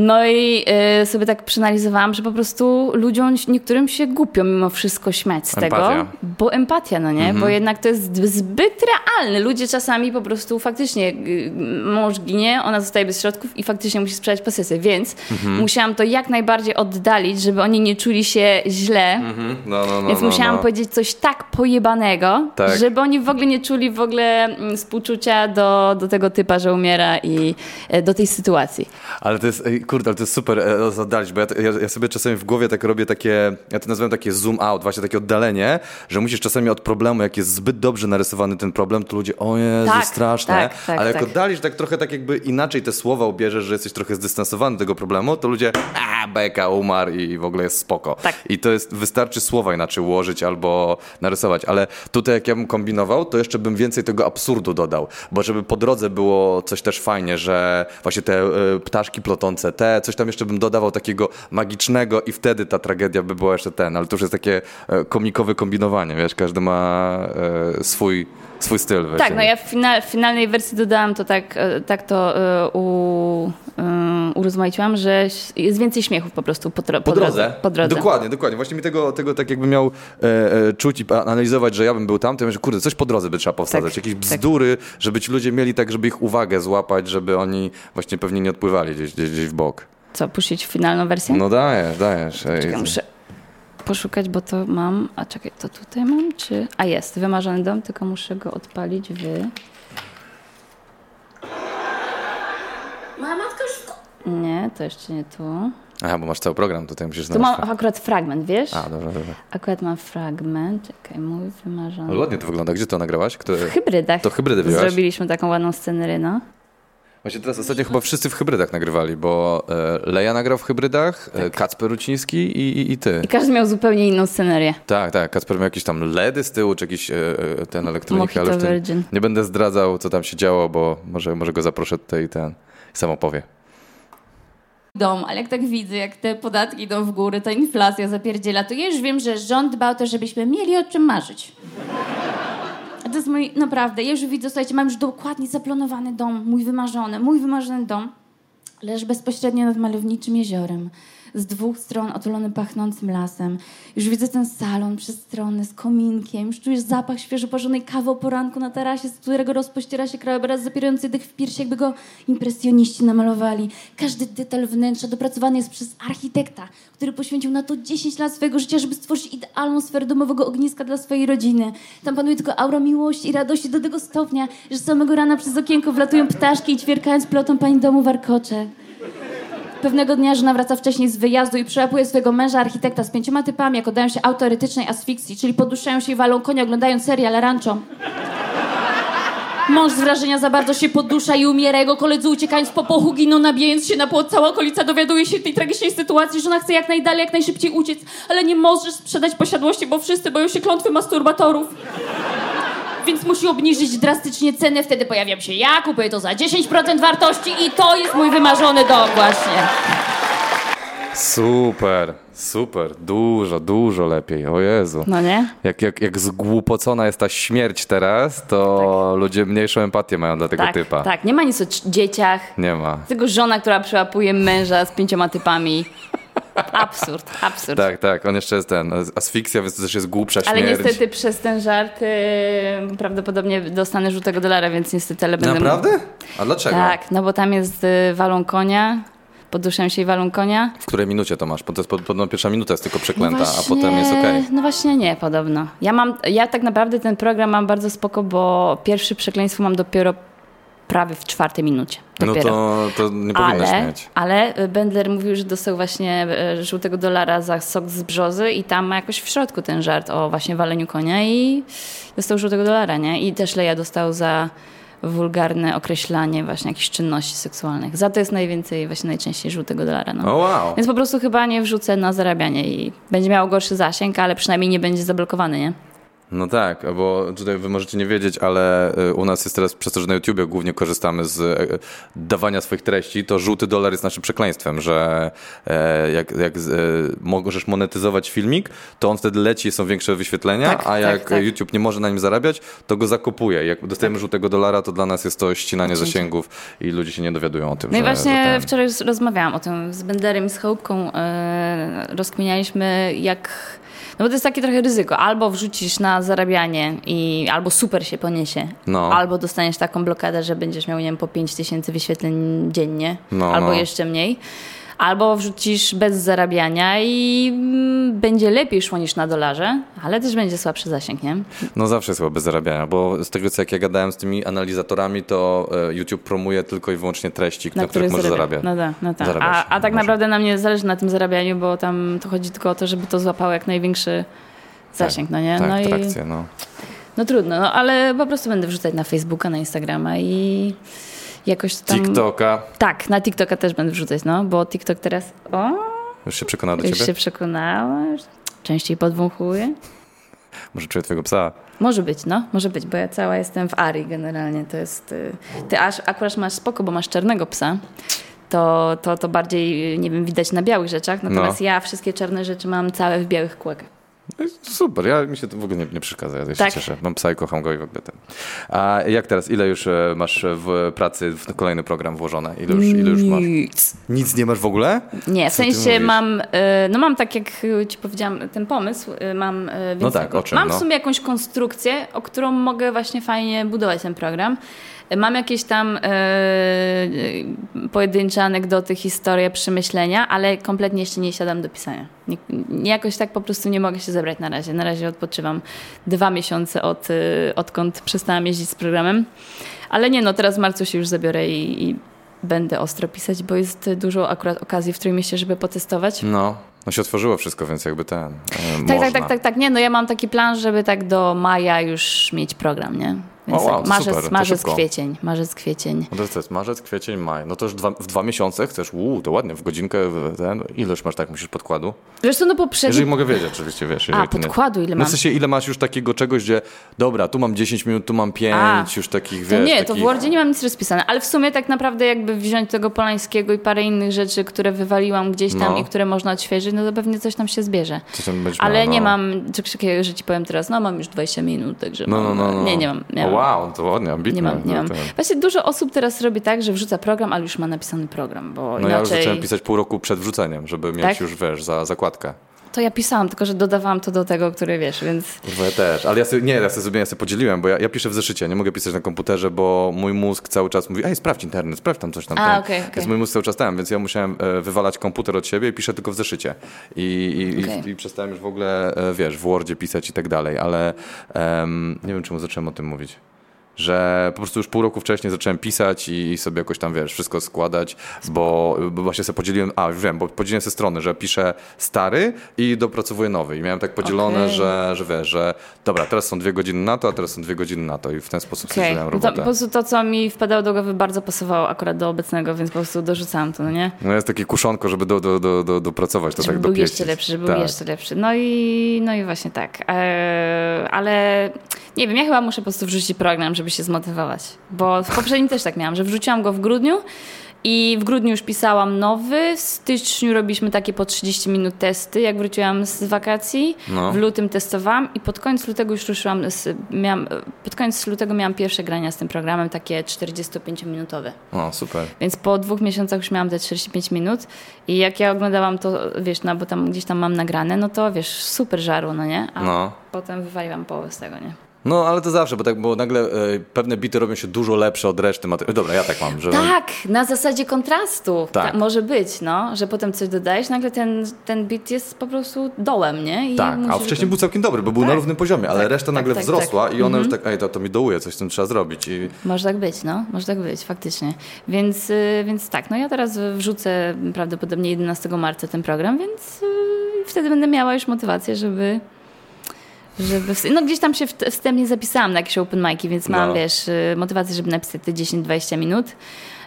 No i y, sobie tak przeanalizowałam, że po prostu ludziom, niektórym się głupio mimo wszystko śmiać z Empatia. tego. Bo empatia, no nie? Bo jednak to jest zbyt realne. Ludzie czasami po prostu faktycznie y, mąż ginie, ona zostaje bez środków i faktycznie musi sprzedać posesję. Więc musiałam to jak najbardziej oddalić, żeby oni nie czuli się źle. No, no, no, Więc no, musiałam no. powiedzieć coś tak pojebanego, Tak. żeby oni w ogóle nie czuli w ogóle mm, współczucia do, do tego typa, że umiera i e, do tej sytuacji. Ale to jest, ej, kurde, ale to jest super e, zadalić, bo ja, ja, ja sobie czasami w głowie tak robię takie, ja to nazywam takie zoom out, właśnie takie oddalenie, że musisz czasami od problemu, jak jest zbyt dobrze narysowany ten problem, to ludzie, o Jezu, Tak, straszne. tak, tak, ale jak tak. oddalisz tak trochę tak jakby inaczej te słowa ubierzesz, że jesteś trochę zdystansowany do tego problemu, to ludzie, a beka, umarł i, w ogóle jest spoko. Tak. I to jest, wystarczy słowa inaczej ułożyć albo narysować, ale tutaj jak ja bym kombinował, to jeszcze bym więcej tego absurdu dodał, bo żeby po drodze było coś też fajnie, że właśnie te e, ptaszki ploczące, te, coś tam jeszcze bym dodawał takiego magicznego i wtedy ta tragedia by była jeszcze ten, ale to już jest takie e, komikowe kombinowanie, wiesz, każdy ma e, swój, swój styl. Tak, no ja w, final, w finalnej wersji dodałam to tak, e, tak to e, u, e, urozmaiciłam, że jest więcej śmiechów po prostu po, tro, po, Po drodze. Po drodze. Dokładnie, dokładnie. Właśnie mi tego, tego tak jakby miał e, e, czuć i analizować, że ja bym był tam, to ja myślę, kurde, coś po drodze by trzeba powsadzać. Tak, Jakieś tak. bzdury, żeby ci ludzie mieli tak, żeby ich uwagę złapać, żeby oni właśnie pewnie nie odpływali gdzieś, gdzieś, gdzieś w bok. Co, puścić finalną wersję? No dajesz, dajesz. Muszę poszukać, bo to mam. A czekaj, to tutaj mam, czy. A jest, wymarzony dom, tylko muszę go odpalić w. Moja matka już Nie, to jeszcze nie tu. Aha, bo masz cały program, tutaj musisz Tu znaleźć. mam akurat fragment, wiesz? A, dobrze, dobrze. Akurat mam fragment. Czekaj, mój wymarzony. Ale ładnie to wygląda. Gdzie to nagrałaś? Kto... W hybrydach. To hybrydy wziąłeś? Zrobiliśmy taką ładną scenerię, no. Właśnie teraz ostatnio chyba wszyscy w hybrydach nagrywali, bo e, Leja nagrał w hybrydach, e, Kacper Ruciński i, i, i ty. Tak. I każdy miał zupełnie inną scenerię. Tak, tak. Kacper miał jakieś tam LEDy z tyłu, czy jakiś e, ten elektronik, ale ten, nie będę zdradzał, co tam się działo, bo może, może go zaproszę tutaj i ten sam opowie. dom, ale jak tak widzę, jak te podatki idą w górę, ta inflacja zapierdziela, to ja już wiem, że rząd dba o to, żebyśmy mieli o czym marzyć. To jest mój, naprawdę, ja już widzę, słuchajcie, mam już dokładnie zaplanowany dom, mój wymarzony, mój wymarzony dom. Leży bezpośrednio nad malowniczym jeziorem, z dwóch stron otulony pachnącym lasem. Już widzę ten salon przestronny z kominkiem, już czujesz zapach świeżo porzonej kawy o poranku na tarasie, z którego rozpościera się krajobraz zapierający dych w piersi, jakby go impresjoniści namalowali. Każdy detal wnętrza dopracowany jest przez architekta, który poświęcił na to 10 lat swojego życia, żeby stworzyć idealną sferę domowego ogniska dla swojej rodziny. Tam panuje tylko aura miłości i radości do tego stopnia, że samego rana przez okienko wlatują ptaszki i ćwierkając plotą pani domu warkocze. Pewnego dnia żona wraca wcześniej z wyjazdu i przełapuje swojego męża architekta z pięcioma typami, jak oddają się autoerytycznej asfiksji, czyli poduszczają się i walą konia oglądając serial Rancho. Mąż z wrażenia za bardzo się podusza i umiera. Jego koledzy uciekając po pochu giną, nabijając się na płot. Cała okolica dowiaduje się tej tragicznej sytuacji. Żona chce jak najdalej, jak najszybciej uciec, ale nie możesz sprzedać posiadłości, bo wszyscy boją się klątwy masturbatorów. Więc musi obniżyć drastycznie cenę. Wtedy pojawiam się ja, kupuję to za 10% wartości i to jest mój wymarzony dom właśnie. Super, super, dużo, dużo lepiej, o Jezu. No nie? Jak, jak, jak zgłupocona jest ta śmierć teraz, to ludzie mniejszą empatię mają dla tego tak, typa. tak. Nie ma nic o dzieciach. Nie ma. Tylko żona, która przełapuje męża z pięcioma typami. Absurd, absurd. Tak, tak, on jeszcze jest ten, asfiksja, więc to też jest głupsza Ale śmierć. niestety przez ten żart yy, prawdopodobnie dostanę żółtego dolara, więc niestety ale będę... Naprawdę? A dlaczego? Tak, no bo tam jest y, walą konia, poduszę się i walą konia. W której minucie to masz? Bo to jest pod- podobno pierwsza minuta jest tylko przeklęta, no a potem jest okej. No właśnie nie, podobno. Ja mam, ja tak naprawdę ten program mam bardzo spoko, bo pierwsze przekleństwo mam dopiero prawie w czwartej minucie. No Dopiero. to, to nie powinnaś ale, mieć. ale Bendler mówił, że dostał właśnie e, żółtego dolara za sok z brzozy i tam ma jakoś w środku ten żart o właśnie waleniu konia i dostał żółtego dolara, nie? I też Leja dostał za wulgarne określanie właśnie jakichś czynności seksualnych. Za to jest najwięcej, właśnie najczęściej żółtego dolara. No. O wow. Więc po prostu chyba nie wrzucę na zarabianie i będzie miało gorszy zasięg, ale przynajmniej nie będzie zablokowany, nie? No tak, bo tutaj wy możecie nie wiedzieć, ale y, u nas jest teraz, przez to, że na YouTubie głównie korzystamy z e, dawania swoich treści, to żółty dolar jest naszym przekleństwem, że e, jak, jak e, możesz monetyzować filmik, to on wtedy leci, są większe wyświetlenia, Tak, a tak, jak tak. YouTube nie może na nim zarabiać, to go zakupuje. Jak dostajemy żółtego dolara, to dla nas jest to ścinanie zasięgów i ludzie się nie dowiadują o tym, No i że, właśnie że ten... wczoraj roz- rozmawiałam o tym z Benderem i z Chałupką. Rozkminialiśmy, jak. No bo to jest takie trochę ryzyko. Albo wrzucisz na zarabianie i albo super się poniesie, No. albo dostaniesz taką blokadę, że będziesz miał, nie wiem, po 5 tysięcy wyświetleń dziennie, No, albo no. jeszcze mniej. Albo wrzucisz bez zarabiania i mm, będzie lepiej szło niż na dolarze, ale też będzie słabszy zasięg, nie? No zawsze jest bez zarabiania, bo z tego co jak ja gadałem z tymi analizatorami, to e, YouTube promuje tylko i wyłącznie treści, na, których możesz zarabia. zarabiać. No tak, no tak. A, a tak Może. naprawdę nam nie zależy na tym zarabianiu, bo tam to chodzi tylko o to, żeby to złapało jak największy zasięg, no nie? Tak, no trakcje, no. no trudno, no ale po prostu będę wrzucać na Facebooka, na Instagrama i jakoś tam... TikToka. Tak, na TikToka też będę wrzucać, no, bo TikTok teraz... O, Już się przekonała do już ciebie? się przekonałaś. Częściej podwąchuję. Może czuję twojego psa. Może być, no, może być, bo ja cała jestem w Ari generalnie, to jest... y, Ty aż akurat masz spoko, bo masz czarnego psa, to, to, to bardziej, nie wiem, widać na białych rzeczach, natomiast No. ja wszystkie czarne rzeczy mam całe w białych kółkach. No Super, ja mi się to w ogóle nie, nie przeszkadza, ja się Tak. cieszę. Mam psa i kocham go i w ogóle ten. A jak teraz, ile już e, masz w pracy w kolejny program włożone? Ile już, ile już masz? Nic. Nic nie masz w ogóle? Nie, w Co sensie mam, y, no mam tak jak ci powiedziałam, ten pomysł, y, mam, więc No tak, o czym, mam no? w sumie jakąś konstrukcję, o którą mogę właśnie fajnie budować ten program. Mam jakieś tam y, y, pojedyncze anegdoty, historie, przemyślenia, ale kompletnie jeszcze nie siadam do pisania. Nie, jakoś tak po prostu nie mogę się zebrać na razie. Na razie odpoczywam dwa miesiące od, y, odkąd przestałam jeździć z programem. Ale nie, no teraz w marcu się już zabiorę i, i będę ostro pisać, bo jest dużo akurat okazji w Trójmieście, żeby potestować. No. No się otworzyło wszystko, więc jakby ten. E, Tak, można. tak, tak, tak, tak. Nie, no ja mam taki plan, żeby tak do maja już mieć program, nie? Więc O, wow, tak, to marzec, super, to marzec, kwiecień, marzec, kwiecień. No to jest marzec, kwiecień, maj. No to już dwa, w dwa miesiące chcesz, uuu, to ładnie, w godzinkę, ten, ileż masz tak, musisz podkładu? Wiesz co, no poprzedni... Jeżeli mogę wiedzieć, oczywiście, wiesz. A, nie- podkładu ile No mam? w sensie, ile masz już takiego czegoś, gdzie dobra, tu mam 10 minut, tu mam 5, A. już takich, To wiesz, nie, to takich... w Wordzie nie mam nic rozpisane, ale w sumie tak naprawdę jakby wziąć tego Polańskiego i parę innych rzeczy, które wywaliłam gdzieś tam No. i które można odświeżyć, no to pewnie coś tam się zbierze. Coś tam będziesz Ale miał, nie no. mam takiego, że ci powiem teraz, no mam już 20 minut, także No, no, mam, no, no. nie, nie mam. Nie mam. Wow, to ładnie, ambitne. Nie mam, nie no, mam. ten. Właśnie dużo osób teraz robi tak, że wrzuca program, ale już ma napisany program, bo No ja już inaczej... zacząłem pisać pół roku przed wrzuceniem, żeby mieć Tak? już, wiesz, za zakładkę. To ja pisałam, tylko że dodawałam to do tego, który wiesz, więc... Kurwa, ja też, ale ja sobie, nie, ja sobie, ja sobie podzieliłem, bo ja, ja piszę w zeszycie, nie mogę pisać na komputerze, bo mój mózg cały czas mówi, ej, sprawdź internet, sprawdź tam coś tam. A, okej, okej. Więc mój mózg cały czas tam, więc ja musiałem e, wywalać komputer od siebie i piszę tylko w zeszycie. I, i, Okej. i, i przestałem już w ogóle, e, wiesz, w Wordzie pisać i tak dalej, ale em, nie wiem, czemu zacząłem o tym mówić. Że po prostu już pół roku wcześniej zacząłem pisać i, sobie jakoś tam, wiesz, wszystko składać, bo, bo właśnie sobie podzieliłem, a już wiem, bo podzieliłem sobie strony, że piszę stary i dopracowuję nowy. I miałem tak podzielone, Okej. że, że wiesz, że dobra, teraz są dwie godziny na to, a teraz są dwie godziny na to i w ten sposób okay. Zrobiłem no to, po robotę. prostu to, co mi wpadało do głowy, bardzo pasowało akurat do obecnego, więc po prostu dorzucałam to, no nie? No jest takie kuszonko, żeby do, do, do, do, dopracować to żeby tak był dopieścić. jeszcze lepszy, żeby tak. był jeszcze lepszy. No i, no i właśnie tak. Eee, ale Nie wiem, ja chyba muszę po prostu wrzucić program, żeby się zmotywować. Bo w poprzednim też tak miałam, że wrzuciłam go w grudniu i w grudniu już pisałam nowy, w styczniu robiliśmy takie po 30 minut testy, jak wróciłam z wakacji. No. W lutym testowałam i pod koniec lutego już ruszyłam, z, miałam, pod koniec lutego miałam pierwsze grania z tym programem, takie 45-minutowe. O, super. Więc po dwóch miesiącach już miałam te 45 minut i jak ja oglądałam to, wiesz, no bo tam gdzieś tam mam nagrane, no to wiesz, super żaru, no nie? A No. potem wywaliłam połowę z tego, nie? No, ale to zawsze, bo tak, bo nagle e, pewne bity robią się dużo lepsze od reszty materiału. Dobra, ja tak mam, że... Tak, na zasadzie kontrastu. Tak. Ta- może być, no, że potem coś dodajesz, nagle ten, ten beat jest po prostu dołem, nie? I Tak, a wcześniej był całkiem dobry, bo był na Tak. równym poziomie, ale Tak, reszta tak, nagle tak, wzrosła tak. i ona już Mhm. tak, ej, to, to mi dołuje, coś z tym trzeba zrobić. I... Może tak być, no, może tak być, faktycznie. Więc, y, więc tak, no ja teraz wrzucę prawdopodobnie 11 marca ten program, więc y, wtedy będę miała już motywację, żeby. Żeby w, no gdzieś tam się wstępnie zapisałam na jakieś open mic'i, więc mam, No. wiesz, y, motywację, żeby napisać te 10-20 minut.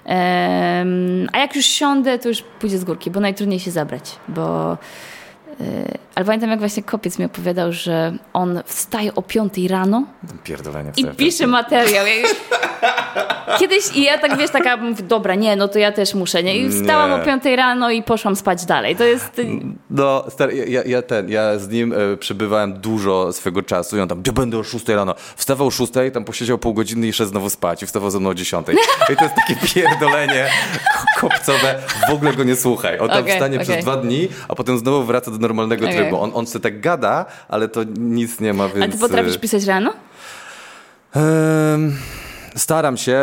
Em, a jak już siądę, to już pójdzie z górki, bo najtrudniej się zabrać, bo... y, ale pamiętam, jak właśnie kopiec mi opowiadał, że on wstaje o 5 rano Pierdolenie i pisze materiał. Ja- Kiedyś i ja tak wiesz, taka mówię, dobra, nie, no to ja też muszę, nie? I wstałam Nie. o 5 rano i poszłam spać dalej. To jest. No, stary, ja- ja, ja ten, ja z nim e, przebywałem dużo swego czasu i on tam, gdzie będę o 6 rano. Wstawał o 6, tam posiedział pół godziny i szedł znowu spać i wstawał ze mną o 10. I to jest takie pierdolenie ko- kopcowe, w ogóle go nie słuchaj. On tam Okej, wstanie okej. przez dwa dni, a potem znowu wraca do normalnego Okej. trybu. On, on sobie tak gada, ale to nic nie ma, więc... A ty potrafisz e, pisać rano? Em, Staram się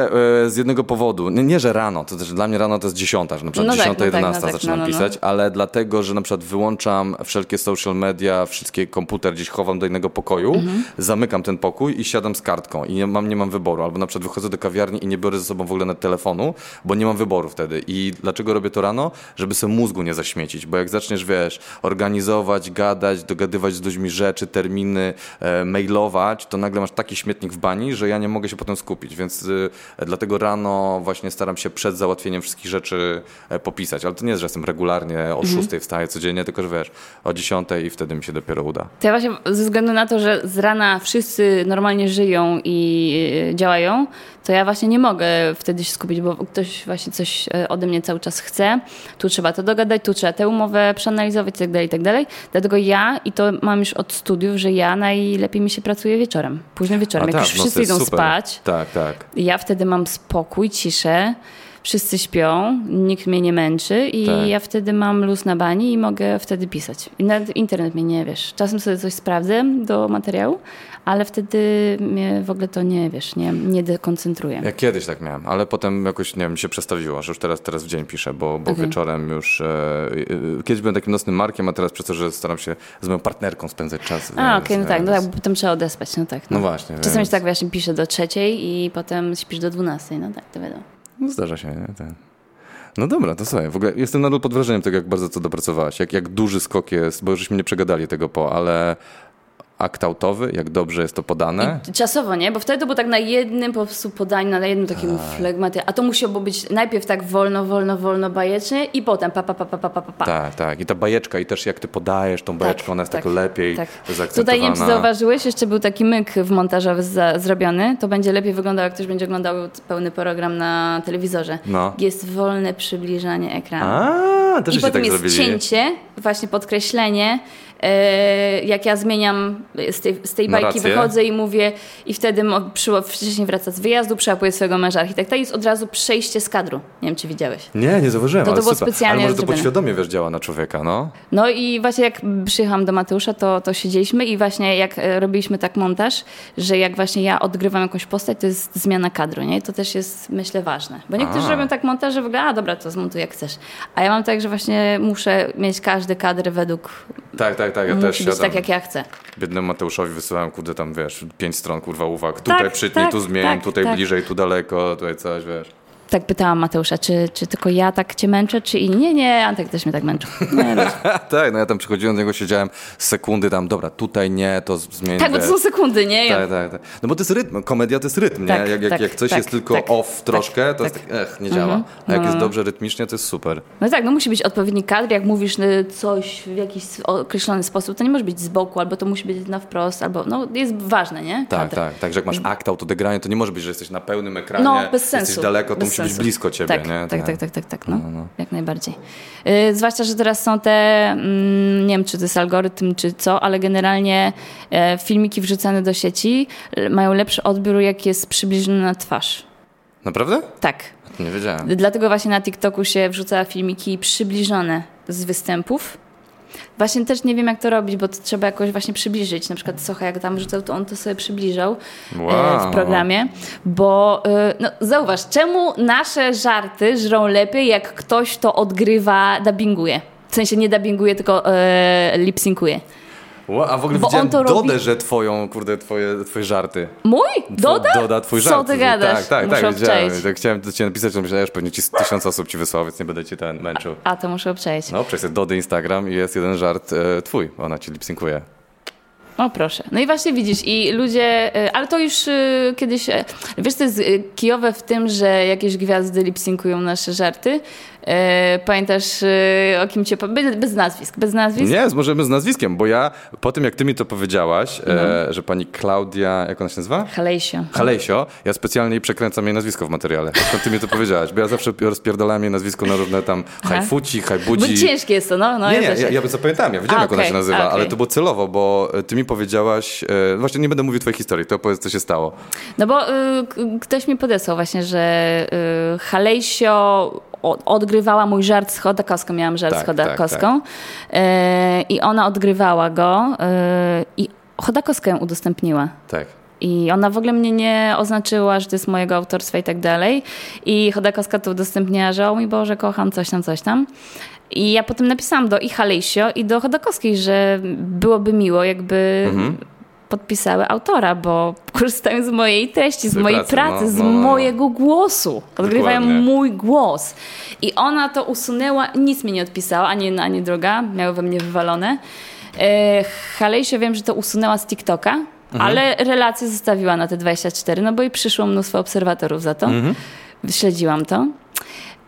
e, z jednego powodu. Nie, nie, że rano, to też dla mnie rano to jest dziesiąta, że na przykład No tak, dziesiąta, no tak, no tak, zaczynam no, no, no. pisać, ale dlatego, że na przykład wyłączam wszelkie social media, wszystkie komputer gdzieś chowam do innego pokoju, Mhm. zamykam ten pokój i siadam z kartką i nie mam, nie mam wyboru. Albo na przykład wychodzę do kawiarni i nie biorę ze sobą w ogóle net telefonu, bo nie mam wyboru wtedy. I dlaczego robię to rano? Żeby sobie mózgu nie zaśmiecić, bo jak zaczniesz, wiesz, organizować, gadać, dogadywać z ludźmi rzeczy, terminy, e, mailować, to nagle masz taki śmietnik w bani, że ja nie mogę się potem skupić, więc y, dlatego rano właśnie staram się przed załatwieniem wszystkich rzeczy e, popisać, ale to nie jest, że jestem regularnie o Mhm. 6 wstaję codziennie, tylko że wiesz, o 10 i wtedy mi się dopiero uda. To ja właśnie ze względu na to, że z rana wszyscy normalnie żyją i e, działają, to ja właśnie nie mogę wtedy się skupić, bo ktoś właśnie coś e, ode mnie cały czas chce. Tu trzeba to dogadać, tu trzeba tę umowę przeanalizować i tak dalej, i tak dalej. Dlatego ja, i to mam już od studiów, że ja najlepiej mi się pracuje wieczorem. Późnym wieczorem, A jak tak, już wszyscy idą super. spać. Tak, tak. Ja wtedy mam spokój, ciszę, wszyscy śpią, nikt mnie nie męczy i Tak. ja wtedy mam luz na bani i mogę wtedy pisać. I nawet internet mnie nie, wiesz, czasem sobie coś sprawdzę do materiału, ale wtedy mnie w ogóle to nie, wiesz, nie, nie dekoncentruje. Ja kiedyś tak miałem, ale potem jakoś, nie wiem, mi się przestawiło, że już teraz, teraz w dzień piszę, bo, bo Okej. wieczorem już... E, e, kiedyś byłem takim nocnym markiem, a teraz przez to, że staram się z moją partnerką spędzać czas. A, okej, no tak, no tak, bo potem trzeba odespać, no tak. No właśnie, Czasami więc- się tak właśnie pisze do trzeciej i potem śpisz do dwunastej, no tak, to wiadomo. No zdarza się, nie? Ten. No dobra, to słuchaj, w ogóle jestem nadal pod wrażeniem tego, jak bardzo to dopracowałaś, jak, jak duży skok jest, bo żeśmy nie przegadali tego po, ale akt autowy, jak dobrze jest to podane. I czasowo, nie? Bo wtedy to było tak na jednym po prostu podaniu, na jednym takim flegmaty. A to musiało być najpierw tak wolno, wolno, wolno, bajecznie i potem pa, pa, pa, pa, pa, pa, pa. Tak, tak. I ta bajeczka, i też jak ty podajesz tą bajeczkę, ona jest tak, lepiej tak. zaakcentowana. Tutaj nie wiem, czy zauważyłeś, jeszcze był taki myk w montażowy za, zrobiony. To będzie lepiej wyglądało, jak ktoś będzie oglądał pełny program na telewizorze. No. Jest wolne przybliżanie ekranu. A, też I potem tak jest zrobili. cięcie, właśnie podkreślenie. E, jak ja zmieniam z tej, z tej bajki, Narrację. wychodzę i mówię, i wtedy przyło- wcześniej wraca z wyjazdu, przełapuje swojego męża architekta i jest od razu przejście z kadru. Nie wiem, czy widziałeś. Nie, nie zauważyłem, To to było super. specjalnie ale może to podświadomie, wiesz, działa na człowieka, no. No i właśnie jak przyjechałam do Mateusza, to, to siedzieliśmy i właśnie jak e, robiliśmy tak montaż, że jak właśnie ja odgrywam jakąś postać, to jest zmiana kadru, nie? I to też jest, myślę, ważne. Bo niektórzy A. robią tak montaż, że w ogóle, a dobra, to zmontuj jak chcesz. A ja mam tak, że właśnie muszę mieć każdy kadr według, Tak, tak, tak, ja też musi być siadam. tak, jak ja chcę. Biednemu Mateuszowi wysyłałem, kurde, tam, wiesz, pięć stron, kurwa, uwag. Tutaj Tak, przytnij, tak, tu zmień, tak, tutaj tak. bliżej, tu daleko, tutaj coś, wiesz. Tak pytałam Mateusza, czy, czy tylko ja tak cię męczę, czy inni? Nie, nie, Antek też mnie tak męczył. Wiesz. tak, no ja tam przychodziłem do niego, siedziałem sekundy tam, dobra, tutaj nie, to zmień. tak, bo to są sekundy, nie? Tak, tak, tak. No bo to jest rytm, komedia to jest rytm, nie? Tak, Jak, jak, tak, jak coś tak, jest tylko tak, off tak, troszkę, to tak. jest tak, ech, nie działa. Mhm. A jak No, jest no. dobrze rytmicznie, to jest super. No tak, no musi być odpowiedni kadr, jak mówisz y, coś w jakiś określony sposób, to nie może być z boku, albo to musi być na wprost, albo no jest ważne, nie? Tak, Kadr. tak, tak, że jak masz akt autodegranie, to nie może być, że jesteś na pełnym ekranie, No, bez sensu. jesteś daleko, to bez musi sensu. być blisko ciebie, tak, nie? Tak, tak, tak, tak, tak, no. Jak najbardziej. Y, zwłaszcza, że teraz są te, mm, nie wiem, czy to jest algorytm, czy co, ale generalnie e, filmiki wrzucane do sieci e, mają lepszy odbiór, jak jest przybliżony na twarz. Naprawdę? Tak. Nie wiedziałem. Dlatego właśnie na TikToku się wrzuca filmiki przybliżone z występów. Właśnie też nie wiem, jak to robić, bo to trzeba jakoś właśnie przybliżyć. Na przykład Socha, jak tam wrzucał, to on to sobie przybliżał e, Wow. w programie. Bo e, no, zauważ, czemu nasze żarty żrą lepiej, jak ktoś to odgrywa, dubbinguje? W sensie nie dubbinguje, tylko e. A w ogóle Bo on widziałem to robi- Dodę, że twoją, kurde, twoje, twoje żarty. Mój? Doda? Doda twój żart. Co ty gadasz? Tak, tak, Muszę tak, widziałem. obczaić. Tak, chciałem do ciebie napisać, to myślałem, że pewnie ci tysiąc osób ci wysłało, więc nie będę cię ten męczył. A, to muszę obczaić. No, przez Dody Instagram i jest jeden żart e, twój, ona ci lipsynkuje. O proszę. No i właśnie widzisz, i ludzie, y, ale to już y, kiedyś, y, wiesz, to jest kijowe w tym, że jakieś gwiazdy lipsynkują nasze żarty. Pamiętasz, o kim cię, bez, nazwisk, bez nazwisk? Nie, możemy z nazwiskiem, bo ja po tym, jak ty mi to powiedziałaś, No. e, że pani Klaudia, jak ona się nazywa? Halejsio. Halejsio, ja specjalnie przekręcam jej nazwisko w materiale. Skąd ty mi to powiedziałaś? Bo ja zawsze rozpierdalałem jej nazwisko na różne tam hajfuci, Bo hajbudzi. ciężkie jest to, no. no Nie, ja nie, ja, ja bym zapamiętałem, ja wiedziałem, A, jak ona okej, się nazywa, a, okej. ale to było celowo, bo e, ty mi powiedziałaś, e, właśnie nie będę mówił twojej historii, to opowiedz, co się stało. No bo y, ktoś mi podesłał właśnie, że y, Halejsio odgrywała mój żart z Chodakowską. Miałam żart Tak, z Chodakowską. tak, Y, I ona odgrywała go y, i Chodakowska ją udostępniła. Tak. I ona w ogóle mnie nie oznaczyła, że to jest mojego autorstwa i tak dalej. I Chodakowska to udostępniała, że o mój Boże, kocham coś tam, coś tam. I ja potem napisałam do i Halejsio i do Chodakowskiej, że byłoby miło, jakby Mhm. podpisały autora, bo korzystają z mojej treści, z Swojej mojej pracy, pracy, no, z no, no, no. mojego głosu. Odgrywają Dokładnie. mój głos. I ona to usunęła, nic mi nie odpisała, ani jedna, ani druga. Miały we mnie wywalone. E, Halejsio wiem, że to usunęła z TikToka, Mhm. ale relacje zostawiła na te 24, no bo i przyszło mnóstwo obserwatorów za to. Mhm. Śledziłam to.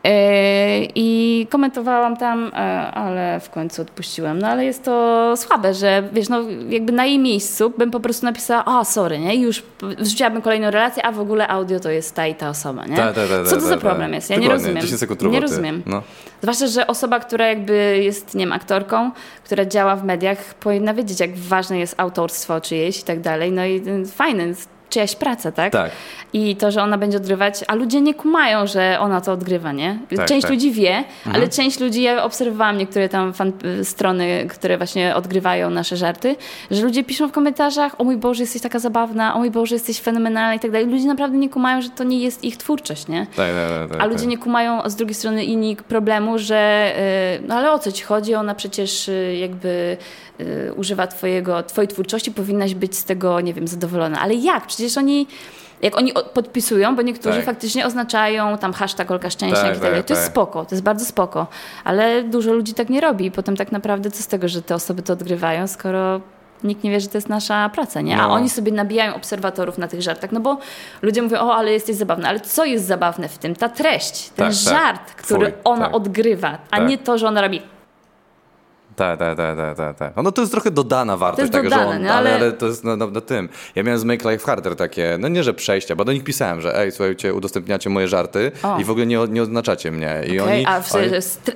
E, I komentowałam tam, e, ale w końcu odpuściłam. No ale jest to słabe, że wiesz, no jakby na jej miejscu bym po prostu napisała, a sorry, nie? I już wrzuciłabym kolejną relację, a w ogóle audio to jest ta i ta osoba, nie? Tak, tak, tak, Co to za problem jest? Ja nie rozumiem. 10 sekund nie roboty. rozumiem. No. Zwłaszcza, że osoba, która jakby jest, nie wiem, aktorką, która działa w mediach, powinna wiedzieć, jak ważne jest autorstwo czyjeś i tak dalej. No i y, fajne, czyjaś praca, tak? Tak. I to, że ona będzie odgrywać, a ludzie nie kumają, że ona to odgrywa, nie? Tak, część tak. ludzi wie, ale część ludzi, ja obserwowałam niektóre tam fan, strony, które właśnie odgrywają nasze żarty, że ludzie piszą w komentarzach, o mój Boże, jesteś taka zabawna, o mój Boże, jesteś fenomenalna i tak dalej. Ludzie naprawdę nie kumają, że to nie jest ich twórczość, nie? Tak, tak, tak, tak, A ludzie tak. nie kumają z drugiej strony inni problemu, że y, no ale o co ci chodzi? Ona przecież y, jakby y, używa twojego, twojej twórczości, powinnaś być z tego, nie wiem, zadowolona. Ale jak? Przecież oni, jak oni podpisują, bo niektórzy Tak. faktycznie oznaczają tam hashtag Olka Szczęśniak Tak, i tak dalej. tak, To jest tak. spoko, to jest bardzo spoko. Ale dużo ludzi tak nie robi i potem tak naprawdę co z tego, że te osoby to odgrywają, skoro nikt nie wie, że to jest nasza praca, nie? A No. oni sobie nabijają obserwatorów na tych żartach, no bo ludzie mówią, o, ale jesteś zabawna. Ale co jest zabawne w tym? Ta treść, ten Tak, tak. żart, który Twój, ona odgrywa, a nie to, że ona robi Tak, tak, tak, tak, tak, tak. No to jest trochę dodana wartość, taka, dodane, że on, ale, ale- to jest na, na, na tym. Ja miałem z Make Life Harder takie, no nie, że przejścia, bo do nich pisałem, że ej, słuchajcie, udostępniacie moje żarty O. i w ogóle nie, nie oznaczacie mnie. I Okej, oni, a w, oni,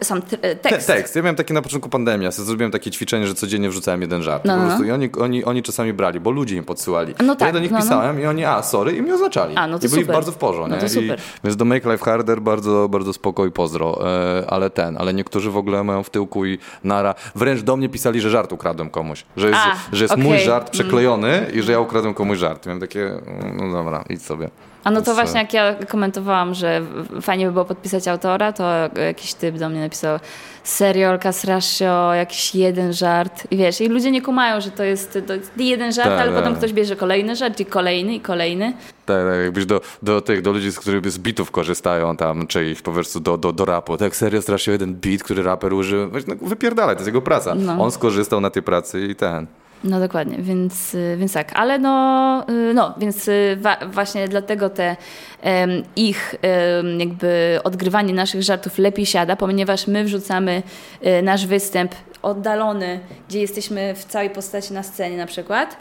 sam tr- Te, tekst. tekst. Ja miałem takie na początku pandemii, ja zrobiłem takie ćwiczenie, że codziennie wrzucałem jeden żart. No, no, no. I oni, oni, oni czasami brali, bo ludzie im podsyłali. No ja tak, do nich no, no. pisałem i oni, a sorry, i mnie oznaczali. A, no to I byli super. bardzo w porządku. No. I, więc do Make Life Harder bardzo, bardzo spoko i pozdro. E, ale ten, ale niektórzy w ogóle mają w tyłku i nara. Wręcz do mnie pisali, że żart ukradłem komuś. Że jest, A, że jest mój okej. Mm. żart przeklejony i że ja ukradłem komuś żart. Miałem takie, no dobra, idź sobie. A no to Więc, właśnie jak ja komentowałam, że fajnie by było podpisać autora, to jakiś typ do mnie napisał serio, Olka, strasznie, jakiś jeden żart. I wiesz, i ludzie nie kumają, że to jest, to jest jeden żart, Tak, ale tak. potem ktoś bierze kolejny żart i kolejny i kolejny. Tak, tak, jakbyś do, do tych, do ludzi, z których z bitów korzystają tam, czy ich po prostu do, do, do rapu. Tak serio strasznie jeden beat, który raper użył, no, wypierdalaj, to jest jego praca. No. On skorzystał na tej pracy i ten. No dokładnie, więc, y, więc tak, ale no, y, no więc y, wa- właśnie dlatego te em, ich em, jakby odgrywanie naszych żartów lepiej siada, ponieważ my wrzucamy y, nasz występ oddalony, gdzie jesteśmy w całej postaci na scenie na przykład,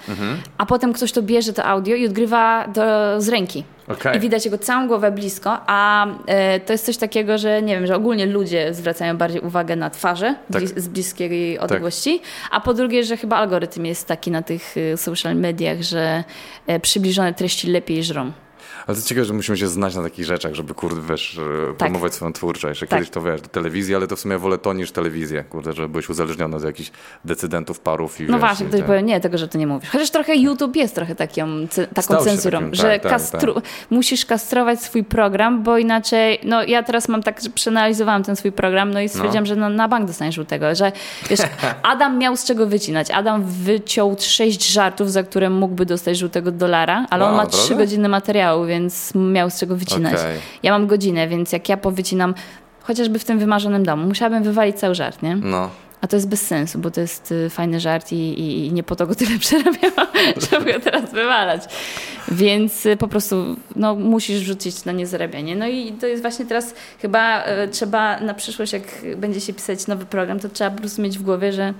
a potem ktoś to bierze to audio i odgrywa do, z ręki. Okej. I widać jego całą głowę blisko, a e, to jest coś takiego, że nie wiem, że ogólnie ludzie zwracają bardziej uwagę na twarze Tak. blis- z bliskiej odległości, a po drugie, że chyba algorytm jest taki na tych y, social mediach, że e, przybliżone treści lepiej żrą. Ale to ciekawe, że musimy się znać na takich rzeczach, żeby kurde, wiesz, e, promować swoją twórczość. Że Tak. Kiedyś to wiesz, do telewizji, ale to w sumie wolę to niż telewizję, kurde, że byłeś uzależniony od jakichś decydentów, parów i No wiesz, właśnie, ktoś ten- powie, nie, tego, że to nie mówisz. Chociaż trochę YouTube jest trochę taką, taką cenzurą, takim, że tak, tak, kastru- musisz kastrować swój program, bo inaczej, no ja teraz mam tak, że przeanalizowałam ten swój program, no i stwierdziłam, że no, na bank dostaniesz żółtego, że wiesz, Adam miał z czego wycinać. Adam wyciął sześć żartów, za które mógłby dostać żółtego dolara, ale on ma trzy godziny materiału, więc miał z czego wycinać. Okej. Ja mam godzinę, więc jak ja powycinam chociażby w tym wymarzonym domu, musiałabym wywalić cały żart, nie? No. A to jest bez sensu, bo to jest y, fajny żart i, i, i nie po to go tyle przerabiałam, żeby go teraz wywalać. Więc y, po prostu no, musisz rzucić na niezarabianie. No i to jest właśnie teraz chyba y, trzeba na przyszłość, jak będzie się pisać nowy program, to trzeba po prostu mieć w głowie, że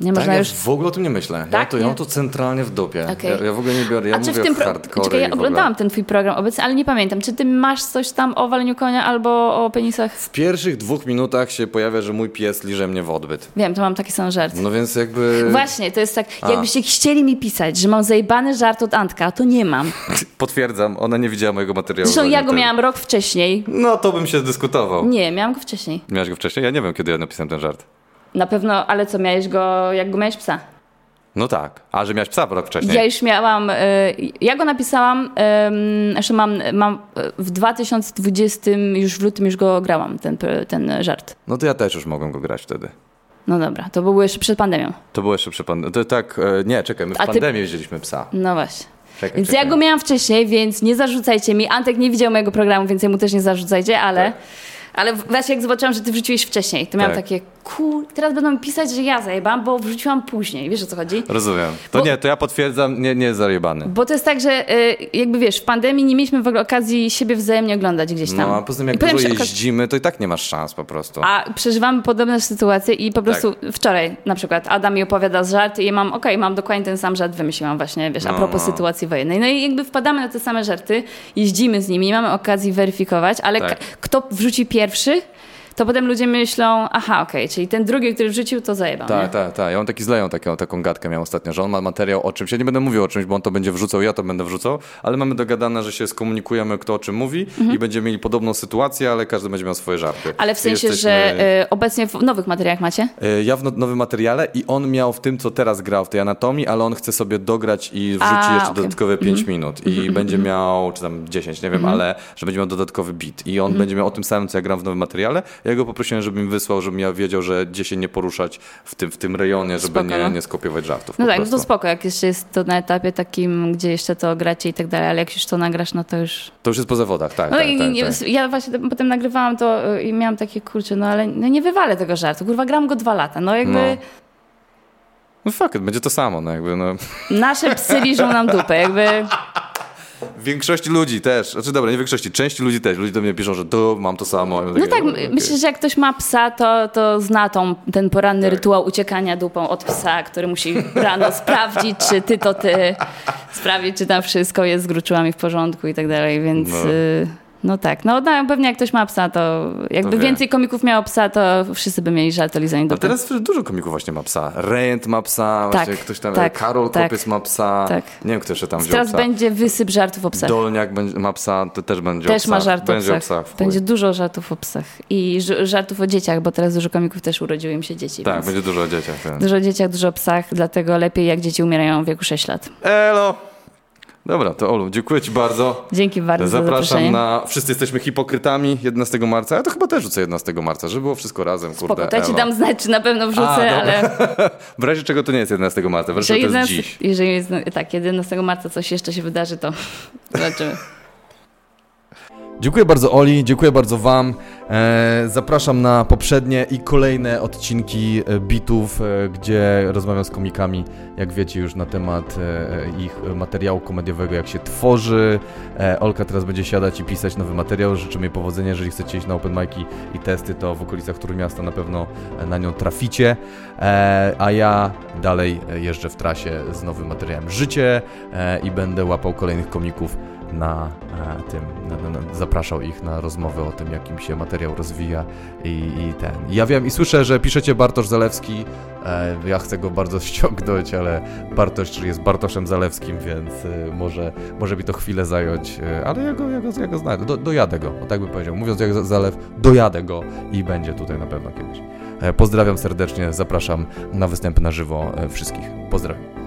nie Tak, można ja już... w ogóle o tym nie myślę. Ja, Tak? to, ja mam to centralnie w dupie. Okej. Ja, ja w ogóle nie biorę, ja A czy w tym pro... hardcore Czekaj, ja oglądałam ten twój program obecnie, ale nie pamiętam. Czy ty masz coś tam o waleniu konia albo o penisach? W pierwszych dwóch minutach się pojawia, że mój pies liże mnie w odbyt. Wiem, to mam taki sam żart. No więc jakby Właśnie, to jest tak, A. jakbyście chcieli mi pisać, że mam zajebany żart od Antka, to nie mam. potwierdzam, ona nie widziała mojego materiału. Zresztą ja go ten- miałam rok wcześniej. No to bym się dyskutował. Nie, miałam go wcześniej. Miałeś go wcześniej? Ja nie wiem, kiedy ja napisałem ten żart. Na pewno, ale co, miałeś go, jak go miałeś psa? No tak. A, że miałeś psa rok wcześniej. Ja już miałam, y, ja go napisałam, y, znaczy mam, mam y, w 2020, już w lutym już go grałam, ten, ten żart. No to ja też już mogłem go grać wtedy. No dobra, to było jeszcze przed pandemią. To było jeszcze przy pandemii. To tak, e, nie, czekaj, my w A ty- pandemii wzięliśmy psa. No właśnie. Czekaj, Więc czekaj. ja go miałam wcześniej, więc nie zarzucajcie mi. Antek nie widział mojego programu, więc jemu też nie zarzucajcie, ale... Tak. Ale właśnie jak zobaczyłam, że ty wrzuciłeś wcześniej, to miałam Tak. takie, kur... teraz będą mi pisać, że ja zajebam, bo wrzuciłam później. Wiesz o co chodzi? Rozumiem. To Bo- nie, to ja potwierdzam, nie, nie jest zajebany. Bo to jest tak, że y, jakby wiesz, w pandemii nie mieliśmy w ogóle okazji siebie wzajemnie oglądać gdzieś tam. No a poza tym jak dużo jeździmy, to i tak nie masz szans po prostu. A przeżywamy podobne sytuacje i po prostu Tak. wczoraj na przykład Adam mi opowiada żart i ja mam, okej, mam dokładnie ten sam żart, wymyśliłam właśnie, wiesz, a No, propos no. sytuacji wojennej. No i jakby wpadamy na te same żarty, jeździmy z nimi, nie mamy okazji weryfikować, ale Tak. kto wrzuci pierwszy, pierwszy to potem ludzie myślą, aha, okej, czyli ten drugi, który wrzucił, to zajebał? Tak, tak, tak. Ja mam taki zleją taką, taką gadkę miał ostatnio, że on ma materiał o czymś. Ja nie będę mówił o czymś, bo on to będzie wrzucał, ja to będę wrzucał, ale mamy dogadane, że się skomunikujemy, kto o czym mówi i będziemy mieli podobną sytuację, ale każdy będzie miał swoje żarty. Mhm. Ale w sensie, jesteśmy- że y, obecnie w nowych materiałach macie? E, Ja w no- nowym materiale i on miał w tym, co teraz grał w tej anatomii, ale on chce sobie dograć i wrzuci A, jeszcze. Mhm. dodatkowe 5 minut. I będzie miał, czy tam 10, nie wiem, ale że będzie miał dodatkowy beat. I on Mhm. będzie miał o tym samym, co ja gram w nowym materiale. Ja go poprosiłem, żeby mi wysłał, żebym ja wiedział, że gdzie się nie poruszać w tym, w tym rejonie, żeby Spoko, nie, no. nie skopiować żartów. No tak, no prostu. to spoko, jak jeszcze jest to na etapie takim, gdzie jeszcze to gracie i tak dalej, ale jak już to nagrasz, no to już... To już jest po zawodach, tak. No tak, i tak, nie, tak. ja właśnie potem- potem nagrywałam to y, i miałam takie, kurczę, no ale no nie wywalę tego żartu, kurwa, gram go dwa lata, no jakby No. No fuck it, będzie to samo, no jakby, no. nasze psy liżą nam dupę, jakby... Większości ludzi też, znaczy dobra, nie większości, części ludzi też. Ludzie do mnie piszą, że to mam to samo. Ja No takie, tak, "O, m- okej". myślę, że jak ktoś ma psa, to, to zna tą, ten poranny Tak. rytuał uciekania dupą od psa, który musi rano sprawdzić, czy ty to ty, sprawdzić, czy tam wszystko jest z gruczołami w porządku i tak dalej, więc... No. y, No tak, no, no pewnie jak ktoś ma psa, to jakby To więcej komików miało psa, to wszyscy by mieli żal to lizanie A dupy. teraz dużo komików właśnie ma psa. Rejent ma psa, Tak, właśnie ktoś tam, tak, Karol tak. Kopiec ma psa. Tak. Nie wiem, kto jeszcze tam wziął Teraz psa. będzie wysyp żartów o psach. Dolniak ma psa, to też będzie o Też ma żart o Będzie o psach. Będzie dużo żartów o psach. I żartów o dzieciach, bo teraz dużo komików też urodziło im się dzieci. Tak, będzie dużo o dzieciach. Więc. Dużo o dzieciach, dużo o psach, dlatego lepiej jak dzieci umierają w wieku 6 lat. Elo! Dobra, to Olu, dziękuję Ci bardzo. Dzięki bardzo za Zapraszam zaproszenie. na Wszyscy jesteśmy hipokrytami 11 marca. Ja to chyba też rzucę 11 marca, żeby było wszystko razem, kurde. Spoko, to ja ci dam znać, czy na pewno wrzucę, A, ale W razie czego to nie jest 11 marca, w razie to jest 11, dziś. jeżeli jest, tak, 11 marca coś jeszcze się wydarzy, to zobaczymy. Dziękuję bardzo Oli, dziękuję bardzo Wam. E, zapraszam na poprzednie i kolejne odcinki e, bitów, e, gdzie rozmawiam z komikami, jak wiecie już na temat ich materiału komediowego, jak się tworzy. Olka teraz będzie siadać i pisać nowy materiał. Życzymy jej powodzenia, jeżeli chcecie iść na open mic'i i testy, to w okolicach Trójmiasta na pewno na nią traficie. A ja dalej jeżdżę w trasie z nowym materiałem Życie i będę łapał kolejnych komików na e, tym, na, na, zapraszał ich na rozmowę o tym, jak im się materiał rozwija i, i ten. Ja wiem i słyszę, że piszecie Bartosz Zalewski, e, ja chcę go bardzo ściągnąć, ale Bartosz jest Bartoszem Zalewskim, więc e, może, może mi to chwilę zająć, ale ja go, ja go, ja go znajdę, do, dojadę go, o tak bym powiedział, mówiąc jak Zalew, dojadę go i będzie tutaj na pewno kiedyś. Pozdrawiam serdecznie, zapraszam na występy na żywo wszystkich. Pozdrawiam.